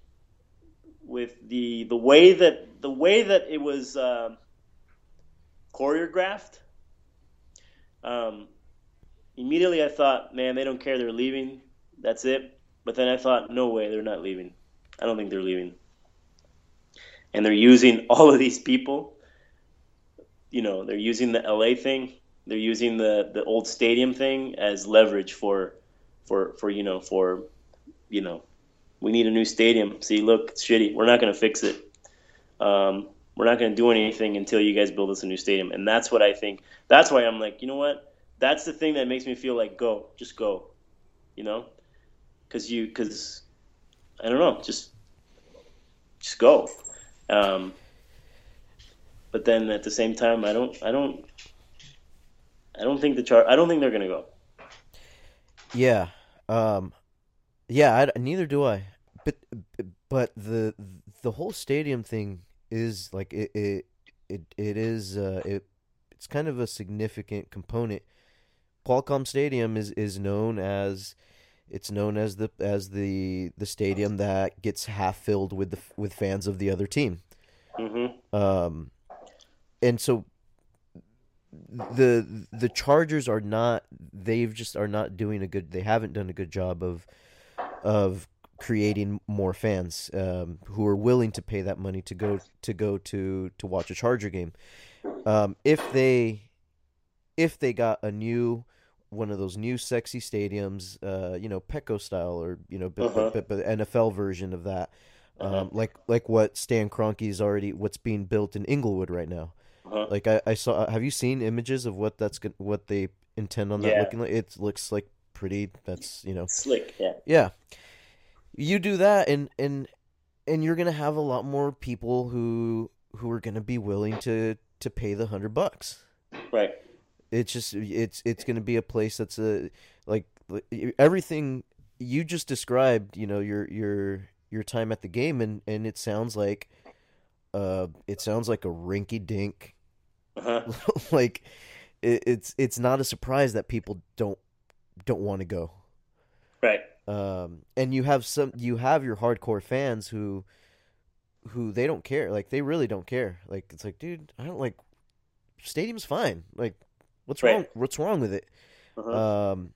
with the the way that the way that it was um, choreographed, um, immediately I thought, man, they don't care. They're leaving. That's it. But then I thought, no way, they're not leaving. I don't think they're leaving. And they're using all of these people. You know, they're using the LA thing. They're using the, the old stadium thing as leverage for, for, for you know, for, you know, we need a new stadium. See, look, it's shitty. We're not going to fix it. Um, we're not going to do anything until you guys build us a new stadium. And that's what I think. That's why I'm like, you know what? That's the thing that makes me feel like go, just go, you know, because you, because I don't know, just, just go. Um, but then at the same time, I don't, I don't, I don't think the chart. I don't think they're going to go. Yeah. Um yeah, I, neither do I. But but the the whole stadium thing is like it it it, it is uh it it's kind of a significant component. Qualcomm Stadium is is known as it's known as the as the the stadium that gets half filled with the with fans of the other team. hmm Um, and so the the Chargers are not they've just are not doing a good they haven't done a good job of of creating more fans um, who are willing to pay that money to go to go to to watch a Charger game. Um, if they if they got a new one of those new sexy stadiums, uh, you know, Petco style or you know, but, Uh-huh. but, but, but NFL version of that, um, Uh-huh. like like what Stan Kroenke's already what's being built in Inglewood right now. Uh-huh. Like I, I saw. Have you seen images of what that's what they intend on that Yeah. looking like? It looks like pretty. That's you know. Slick, yeah. Yeah. You do that and and and you're gonna have a lot more people who who are gonna be willing to to pay the hundred bucks. Right. It's just it's it's gonna be a place that's a like everything you just described. You know your your your time at the game and and it sounds like uh it sounds like a rinky dink Uh-huh. like it, it's it's not a surprise that people don't don't want to go. Right. Um, and you have some you have your hardcore fans who who they don't care. Like they really don't care. Like it's like, dude, I don't like stadium's fine. Like what's Right. wrong what's wrong with it? Uh-huh. Um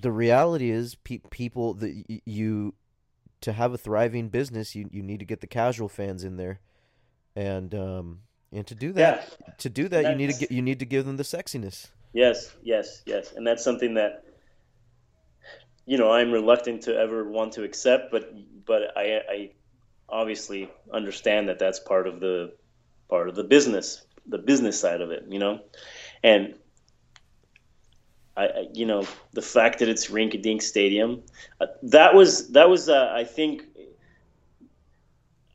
the reality is pe- people that y- you to have a thriving business, you you need to get the casual fans in there. And um and to do that, yeah. to do that, you need to get you need to give them the sexiness. Yes, yes, yes. And that's something that you know, I'm reluctant to ever want to accept, but but I I obviously understand that that's part of the part of the business, the business side of it, you know. And I, you know, the fact that it's Rinky-Dink Stadium, uh, that was that was uh, I think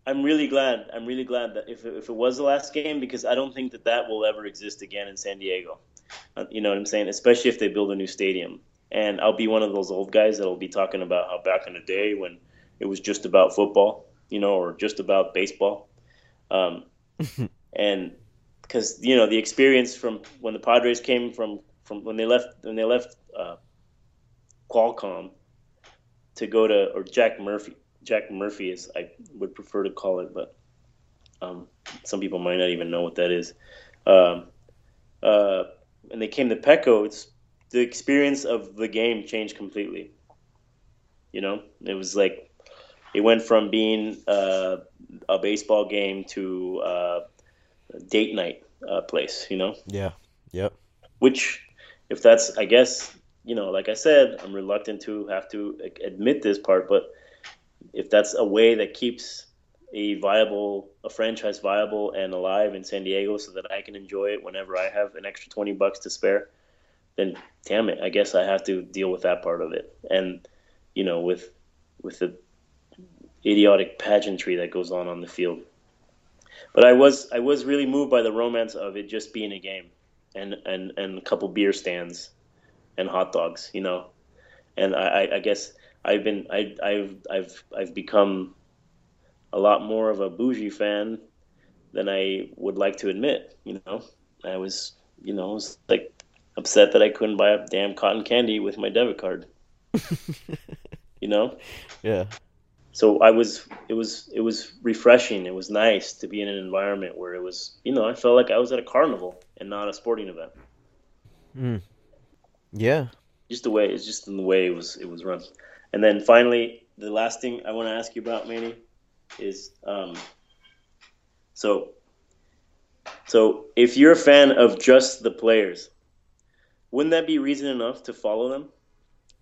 I'm really glad. I'm really glad that if it, if it was the last game because I don't think that that will ever exist again in San Diego. Uh, you know what I'm saying? Especially if they build a new stadium. And I'll be one of those old guys that'll be talking about how back in the day when it was just about football, you know, or just about baseball. Um, and because you know the experience from when the Padres came from from when they left when they left uh, Qualcomm to go to or Jack Murphy Jack Murphy is I would prefer to call it, but um, some people might not even know what that is. Um, uh, and they came to Petco. It's the experience of the game changed completely. You know, it was like it went from being uh, a baseball game to uh, a date night uh, place. You know, Yeah. Yep. which if that's I guess you know, like I said, I'm reluctant to have to admit this part, but if that's a way that keeps a viable a franchise viable and alive in San Diego so that I can enjoy it whenever I have an extra 20 bucks to spare then damn it I guess I have to deal with that part of it. And you know with with the idiotic pageantry that goes on on the field. But I was I was really moved by the romance of it just being a game and and and a couple beer stands and hot dogs you know. And I, I- I guess I've been I, I've I've I've become a lot more of a bougie fan than I would like to admit. You know, I was you know I was like upset that I couldn't buy a damn cotton candy with my debit card. you know, Yeah. so I was it was it was refreshing. It was nice to be in an environment where it was you know I felt like I was at a carnival and not a sporting event. Mm. Yeah. just the way it's just in the way it was it was run. And then finally, the last thing I want to ask you about, Manny, is um, so so if you're a fan of just the players, wouldn't that be reason enough to follow them?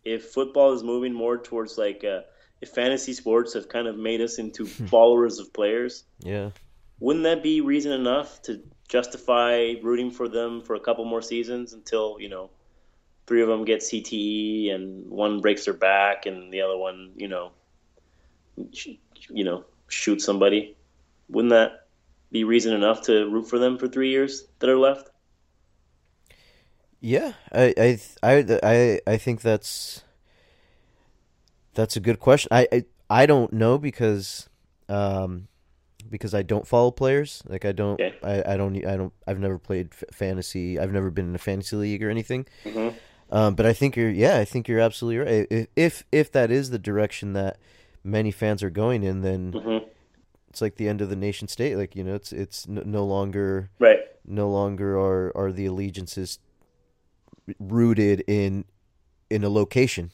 If football is moving more towards like uh, if fantasy sports have kind of made us into followers of players, Yeah. wouldn't that be reason enough to justify rooting for them for a couple more seasons until you know three of them get CTE and one breaks their back and the other one you know you know shoots somebody wouldn't that be reason enough to root for them for three years that are left Yeah, I, I, I, I, I think that's that's a good question. I, I, I don't know because, um, because I don't follow players. Like I don't, Okay. I, I don't, I don't, I've never played f- fantasy. I've never been in a fantasy league or anything. Mhm. Um, but I think you're, yeah, I think you're absolutely right. If, if, if that is the direction that many fans are going in, then hmm it's like the end of the nation state. Like you know, it's, it's no, no longer right no longer are are the allegiances rooted in in a location.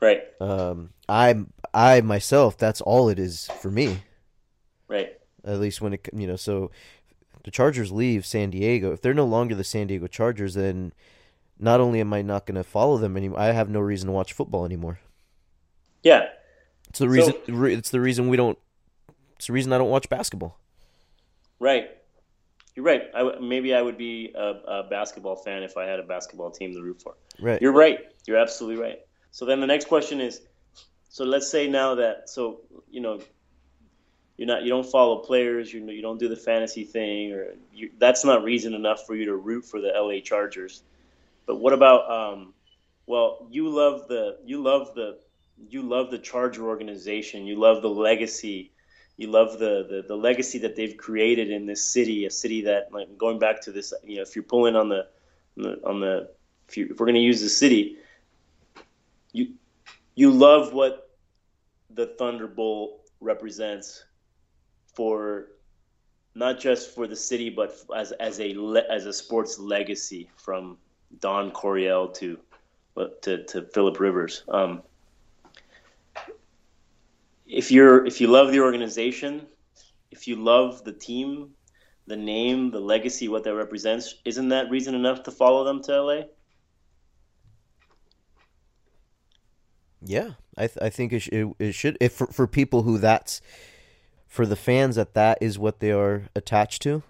right Um, I I myself, that's all it is for me. right At least when it you know, so the Chargers leave San Diego. If they're no longer the San Diego Chargers, then not only am I not going to follow them anymore, I have no reason to watch football anymore. yeah It's the So- reason. re- it's the reason we don't. It's the reason I don't watch basketball. right you're right I w- maybe I would be a, a basketball fan if I had a basketball team to root for Right. You're right. You're absolutely right. So then the next question is, so let's say now that so you know you're not you don't follow players, you you don't do the fantasy thing, or you, that's not reason enough for you to root for the LA Chargers. But what about um, well, you love the you love the you love the Charger organization, you love the legacy. You love the, the, the legacy that they've created in this city, a city that, like, going back to this, you know, if you're pulling on the, on the, on the if, you, if we're going to use the city, you you love what the Thunderbolt represents for not just for the city, but as as a as a sports legacy from Don Coryell to to to Philip Rivers. Um, if you're if you love the organization, if you love the team, the name, the legacy, what that represents, isn't that reason enough to follow them to LA? Yeah, I th- I think it, sh- it it should if for for people who that's for the fans that that is what they are attached to.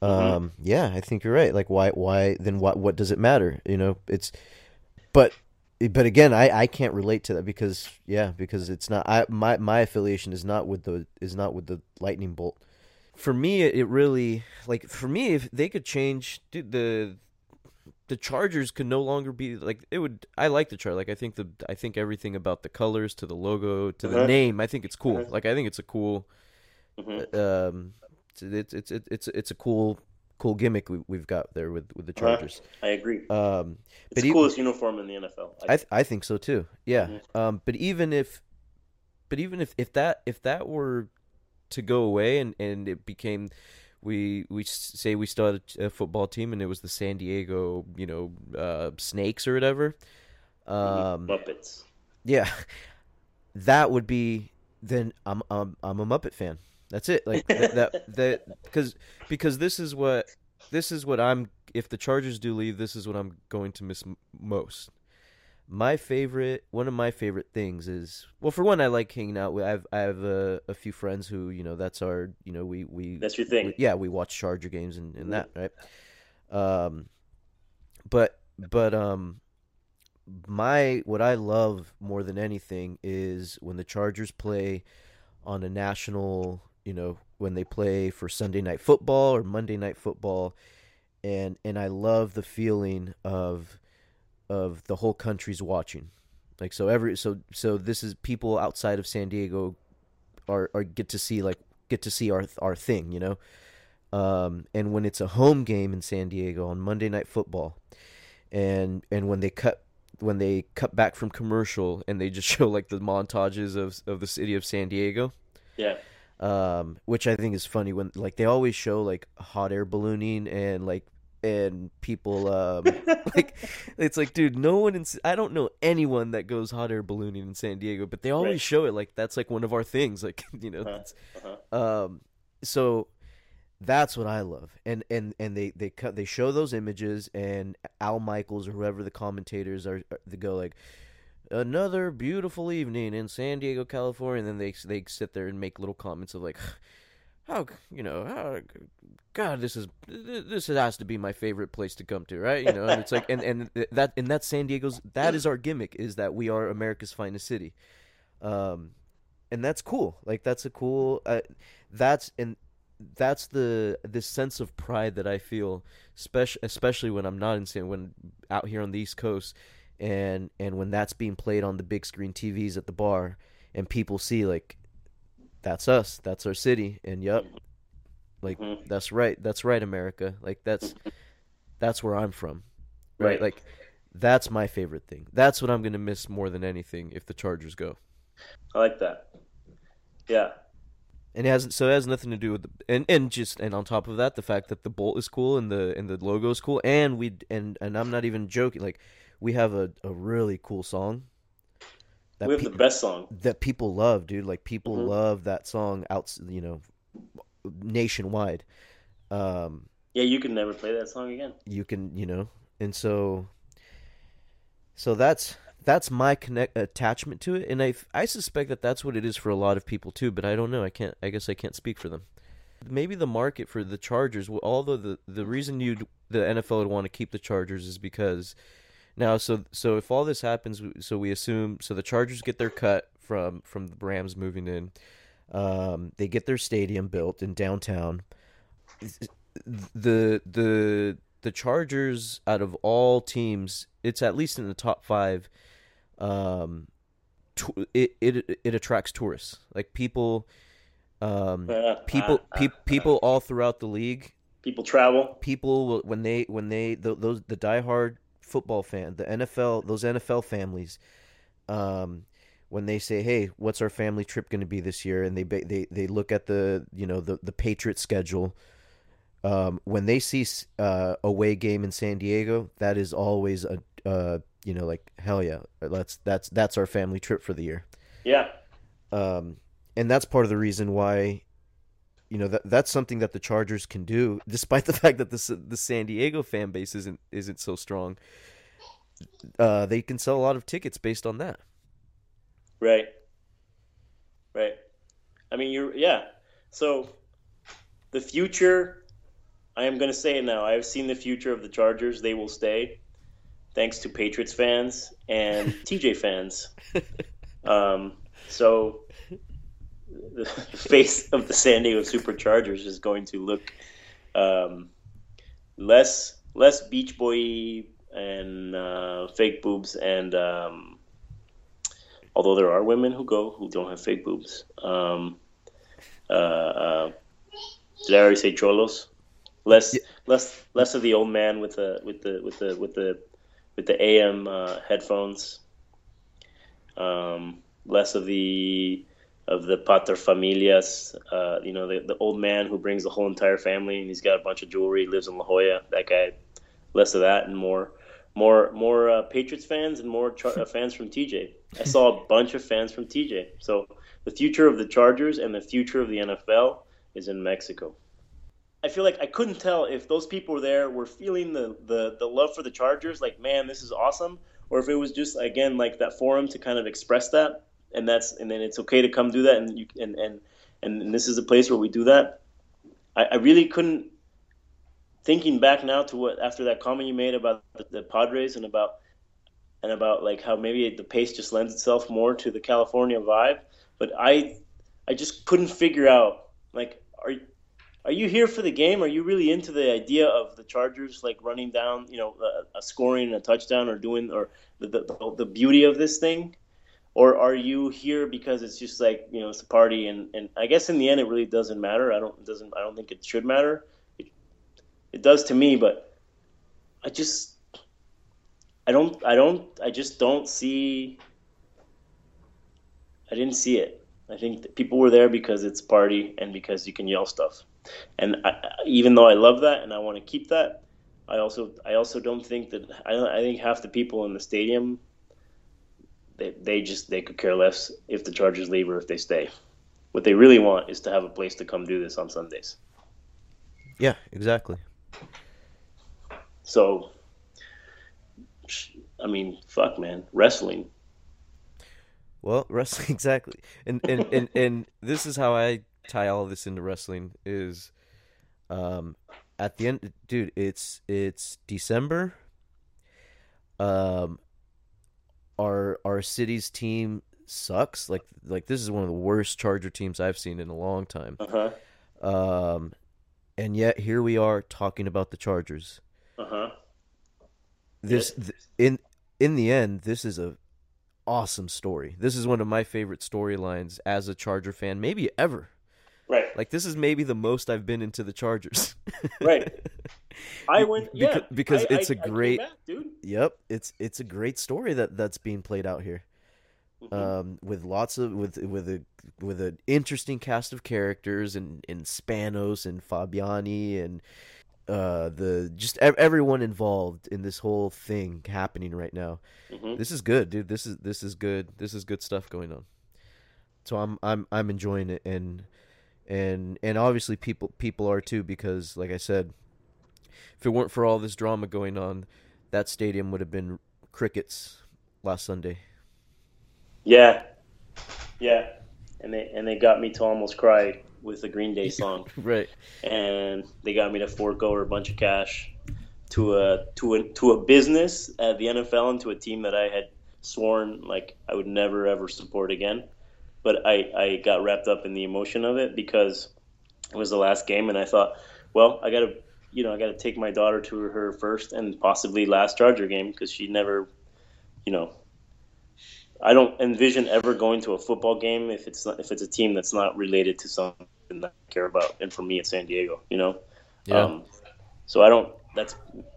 Um, yeah, I think you're right. Like, why why then what what does it matter? You know, it's but but again, I I can't relate to that because yeah, because it's not I my my affiliation is not with the is not with the lightning bolt. For me, it, it really like for me if they could change dude, the the Chargers could no longer be like it would. I like the chart. Like I think the I think everything about the colors to the logo to the Uh-huh. name. I think it's cool. Uh-huh. Like I think it's a cool. Mhm. Um, it's it's it's it's it's a cool cool gimmick we, we've got there with with the Uh-huh. Chargers. I agree. Um, It's but the coolest uniform in the NFL. I th- I think so too. Yeah. Mhm. Um, but even if, but even if if that if that were to go away and and it became we we say we started a, a football team and it was the San Diego, you know, uh, Snakes or whatever. Um, Muppets. yeah, that would be then I'm I'm I'm a Muppet fan. That's it. Like that that, because because this is what this is what I'm if the Chargers do leave, this is what I'm going to miss m- most. My favorite, one of my favorite things is well, for one, I like hanging out with. I have I have a, a few friends who you know that's our you know we we That's your thing. we- yeah, we watch Charger games and, and that, right? Um, but but um, my what I love more than anything is when the Chargers play on a national, you know, when they play for Sunday night football or Monday night football, and and I love the feeling of of the whole country's watching. Like so every so so this is people outside of San Diego are are get to see like get to see our our thing, you know. Um, and when it's a home game in San Diego on Monday Night Football, and and when they cut when they cut back from commercial and they just show like the montages of of the city of San Diego, Yeah. Um, which I think is funny when like they always show like hot air ballooning and like and people um like it's like dude no one in I don't know anyone that goes hot air ballooning in San Diego but they always Right. show it like that's like one of our things like you know Uh-huh. Uh-huh. um so that's what I love and and and they they cut they show those images and Al Michaels or whoever the commentators are, are they go like another beautiful evening in San Diego, California. And then they they sit there and make little comments of like, how you know, how, God, this is this has to be my favorite place to come to, right? You know, and it's like, and and that and that's San Diego's. That is our gimmick is that we are America's finest city, um, and that's cool. Like that's a cool. Uh, that's and that's the this sense of pride that I feel, especially especially when I'm not in San when out here on the East Coast, and and when that's being played on the big screen TVs at the bar, and people see like, that's us, that's our city, and yep, like Mhm. that's right, that's right, America, like that's that's where I'm from, right? Right. Like that's my favorite thing. That's what I'm gonna miss more than anything if the Chargers go. I like that. Yeah. And it hasn't so it has nothing to do with the, and and just and on top of that the fact that the bolt is cool and the and the logo is cool and we and and I'm not even joking like we have a, a really cool song that we have pe- the best song. that people love dude like people Mhm. love that song out you know nationwide um Yeah, you can never play that song again. you can you know and so so that's that's my connect attachment to it and i i suspect that that's what it is for a lot of people too but i don't know i can't i guess i can't speak for them maybe the market for the chargers although the the reason you the nfl would want to keep the chargers is because now so so if all this happens so we assume so the chargers get their cut from from the rams moving in um they get their stadium built in downtown the the the Chargers out of all teams, it's at least in the top five. Um, it it it attracts tourists, like people, um, people pe- people all throughout the league. People travel. People will, when they when they th- those the diehard football fan, the NFL those NFL families, um, when they say, "Hey, what's our family trip going to be this year?" and they they they look at the you know the the Patriot schedule um, when they see uh, away game in San Diego, that is always a uh, you know like hell yeah, that's that's that's our family trip for the year. Yeah. Um, and that's part of the reason why you know that that's something that the Chargers can do, despite the fact that the the San Diego fan base isn't isn't so strong. Uh, they can sell a lot of tickets based on that. Right. Right. I mean, you're yeah. So the future, I am going to say it now. I have seen the future of the Chargers. They will stay, thanks to Patriots fans and TJ fans. Um, so the face of the San Diego Superchargers is going to look um, less less Beach Boy and uh, fake boobs and. Um, although there are women who go who don't have fake boobs. Um, uh, uh, did I already say cholos? Less, Yeah. less, less of the old man with the with the with the with the with the AM uh, headphones. Um, less of the of the pater familias. Uh, you know, the, the old man who brings the whole entire family, and he's got a bunch of jewelry. Lives in La Jolla. That guy. Less of that and more, more, more uh, Patriots fans and more char- uh, fans from TJ. I saw a bunch of fans from TJ. So the future of the Chargers and the future of the NFL is in Mexico. I feel like I couldn't tell if those people there were feeling the, the, the love for the Chargers, like, man, this is awesome, or if it was just again like that forum to kind of express that, and that's and then it's okay to come do that, and you and and and this is a place where we do that. I, I really couldn't. Thinking back now to what after that comment you made about the, the Padres and about and about like how maybe the pace just lends itself more to the California vibe, but I I just couldn't figure out like are are you here for the game? Are you really into the idea of the Chargers like running down, you know, a, a scoring a touchdown or doing or the, the the beauty of this thing? Or are you here because it's just like, you know, it's a party and, and I guess in the end it really doesn't matter. I don't doesn't I don't think it should matter. It, it does to me, but I just I don't I don't I just don't see I didn't see it. I think people were there because it's party and because you can yell stuff. And I, even though I love that and I want to keep that, I also I also don't think that I don't, I think half the people in the stadium they they just they could care less if the Chargers leave or if they stay. What they really want is to have a place to come do this on Sundays. Yeah, exactly. So I mean, fuck man, wrestling. Well, wrestling exactly, and and and and this is how I tie all this into wrestling is, um, at the end, dude, it's it's December. Um, our our city's team sucks. Like like this is one of the worst Charger teams I've seen in a long time. Uh huh. Um, and yet here we are talking about the Chargers. Uh huh. This th- in in the end, this is a awesome story. This is one of my favorite storylines as a Charger fan, maybe ever. Right. Like this is maybe the most I've been into the Chargers. Right. I went. Yeah. because I- it's I- a great- back, dude. yep, it's it's a great story that that's being played out here. Mhm. Um, with lots of with with a with an interesting cast of characters and and Spanos and Fabiani and uh the just ev- everyone involved in this whole thing happening right now. Mhm. This is good, dude. This is this is good. This is good stuff going on. So I'm I'm I'm enjoying it and and and obviously people people are too because like I said, if it weren't for all this drama going on, that stadium would have been crickets last Sunday. Yeah. Yeah. And they and they got me to almost cry with the Green Day song, Right. and they got me to fork over a bunch of cash to a to a to a business at the NFL and to a team that I had sworn like I would never ever support again. But I I got wrapped up in the emotion of it because it was the last game, and I thought, well, I got to you know I got to take my daughter to her first and possibly last Charger game because she never, you know, I don't envision ever going to a football game if it's not, if it's a team that's not related to something that I care about. And for me, it's San Diego. You know. Yeah. Um, so I don't. That's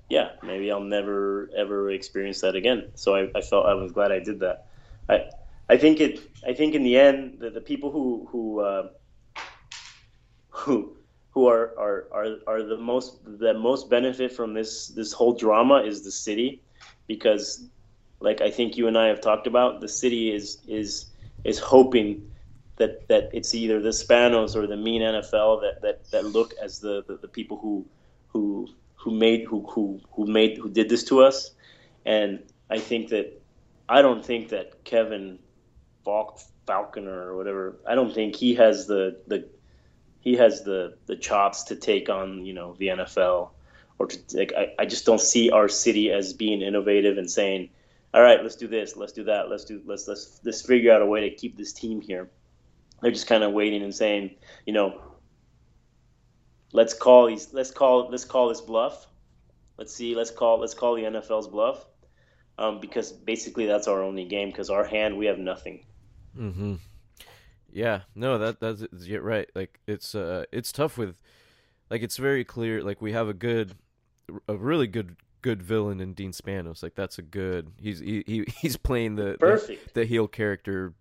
yeah. Maybe I'll never ever experience that again. So I, I felt I was glad I did that. I I think it. I think in the end, the, the people who who uh, who who are, are are are the most that most benefit from this this whole drama is the city, because like I think you and I have talked about, the city is is is hoping that that it's either the Spanos or the mean NFL that that, that look as the, the, the people who who who made who, who who made who did this to us, and I think that I don't think that Kevin Falk, Faulconer or whatever I don't think he has the the he has the the chops to take on you know the NFL or to like I, I just don't see our city as being innovative and saying all right let's do this let's do that let's do let's let's let's figure out a way to keep this team here. They're just kind of waiting and saying you know let's call these let's call let's call this bluff. Let's see let's call let's call the NFL's bluff. Um, because basically that's our only game because our hand we have nothing. Mm-hmm. Yeah, no, that that's yeah, right. Like it's uh, it's tough with, like it's very clear. Like we have a good, a really good good villain in Dean Spanos. Like that's a good. He's he, he he's playing the the, the heel character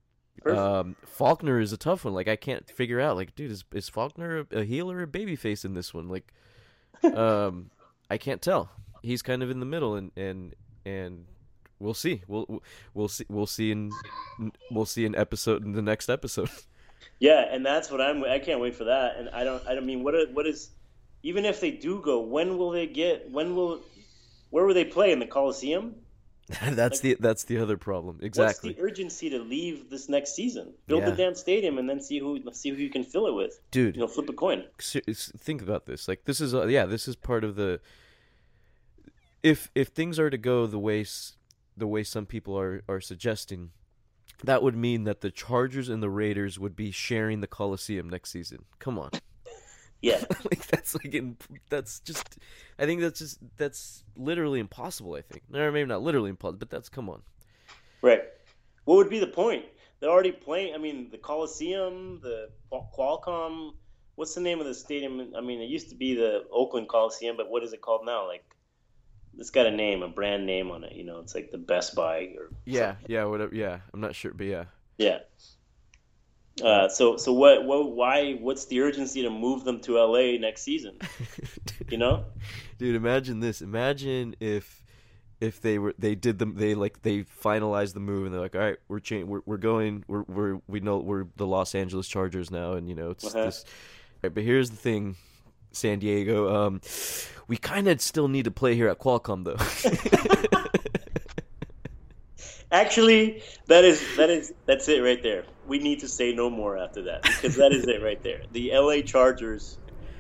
Perfect. Um, Faulconer is a tough one. Like I can't figure out. Like, dude, is is Faulconer a, a heel or a babyface in this one? Like, um, I can't tell. He's kind of in the middle, and and and we'll see. We'll we'll see. We'll see in we'll see in episode in the next episode. Yeah, and that's what I'm. I can't wait for that. And I don't. I don't mean what. are- What is? Even if they do go, when will they get? When will? Where will they play in the Coliseum? that's the that's the other problem. Exactly, What's the urgency to leave this next season? Build Yeah. the damn stadium and then see who see who you can fill it with. dude. You know, flip a coin. think about this. Like this is uh, yeah, this is part of the. If if things are to go the way the way some people are are suggesting, that would mean that the Chargers and the Raiders would be sharing the Coliseum next season. Come on, Yeah, like that's like in, that's just. I think that's just that's literally impossible. I think, or maybe not literally impossible, but that's come on. right. What would be the point? They're already playing. I mean, the Coliseum, the Qualcomm. What's the name of the stadium? I mean, it used to be the Oakland Coliseum, but what is it called now? Like, it's got a name, a brand name on it. You know, it's like the Best Buy or Yeah, yeah, whatever. Yeah, I'm not sure, but yeah. Yeah. Uh, so so what what why what's the urgency to move them to LA next season? You know? Dude, imagine this. Imagine if if they were they did them they like they finalized the move and they're like, all right, we're cha- we're we're going we're we're we know we're the Los Angeles Chargers now and you know it's Uh-huh. this. Right, but here's the thing, San Diego. Um, we kind of still need to play here at Qualcomm though. Actually, that is that is that's it right there. We need to say no more after that because that is it right there. The LA Chargers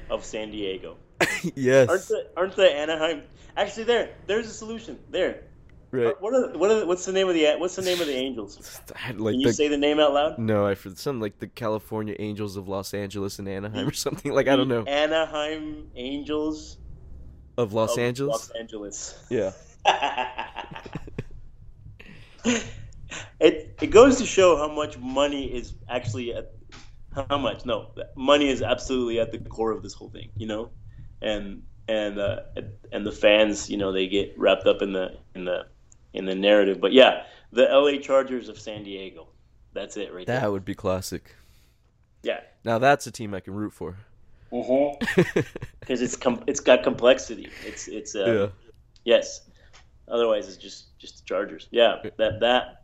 of San Diego. Aren't yes, the aren't the Anaheim Actually there. There's a solution. There. Right. What are the, what are the, what's the name of the what's the name of the Angels? Like Can you the, say the name out loud? no, I for some like the California Angels of Los Angeles and Anaheim or something like I don't know Anaheim Angels of Los of Angeles. Los Angeles. Yeah. it it goes to show how much money is actually at how much no money is absolutely at the core of this whole thing you know and and uh, and the fans you know they get wrapped up in the in the in the narrative but yeah the LA Chargers of San Diego that's it right there. That there would be classic. yeah Now that's a team I can root for. because it's com- it's got complexity it's it's uh, yeah. Yes. Otherwise, it's just just the Chargers. Yeah, that that,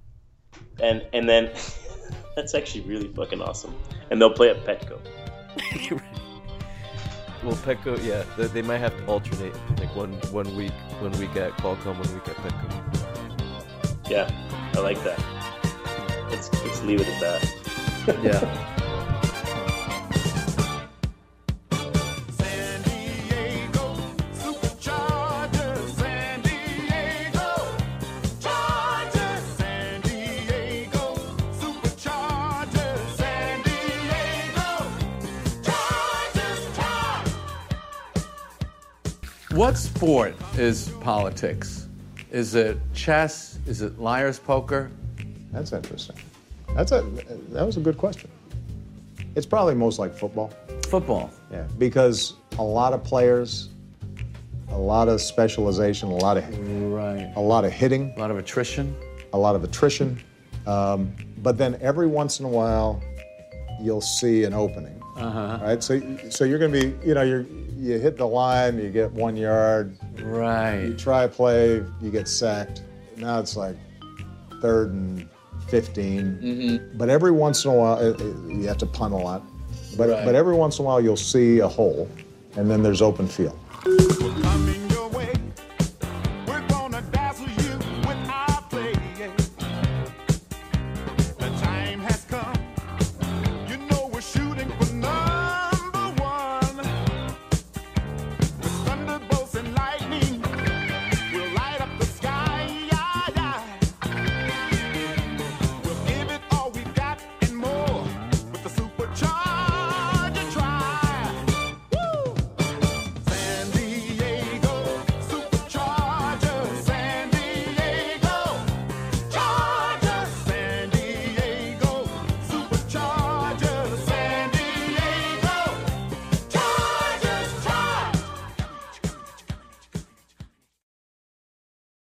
and and then that's actually really fucking awesome. And they'll play at Petco. well, Petco, yeah, they, they might have to alternate, like one one week, one week at Qualcomm, one week at Petco. Yeah, I like that. Let's let's leave it at that. Yeah. San Diego Superchargers, San Diego Chargers, San Diego Superchargers, San Diego Chargers, Chargers. What sport is politics? Is it chess? Is it liar's poker? That's interesting. That's a that was a good question. It's probably most like football. Football. Yeah, because a lot of players, a lot of specialization, a lot of Right. a lot of hitting, A lot of attrition. a lot of attrition. Um, but then every once in a while, you'll see an opening. Uh-huh. Right. So so you're going to be you know you you hit the line, you get one yard, Right. you try a play, you get sacked. Now it's like third and 15. Mm-hmm. But every once in a while, it, it- you have to punt a lot. But, Right. but every once in a while, you'll see a hole, and then there's open field.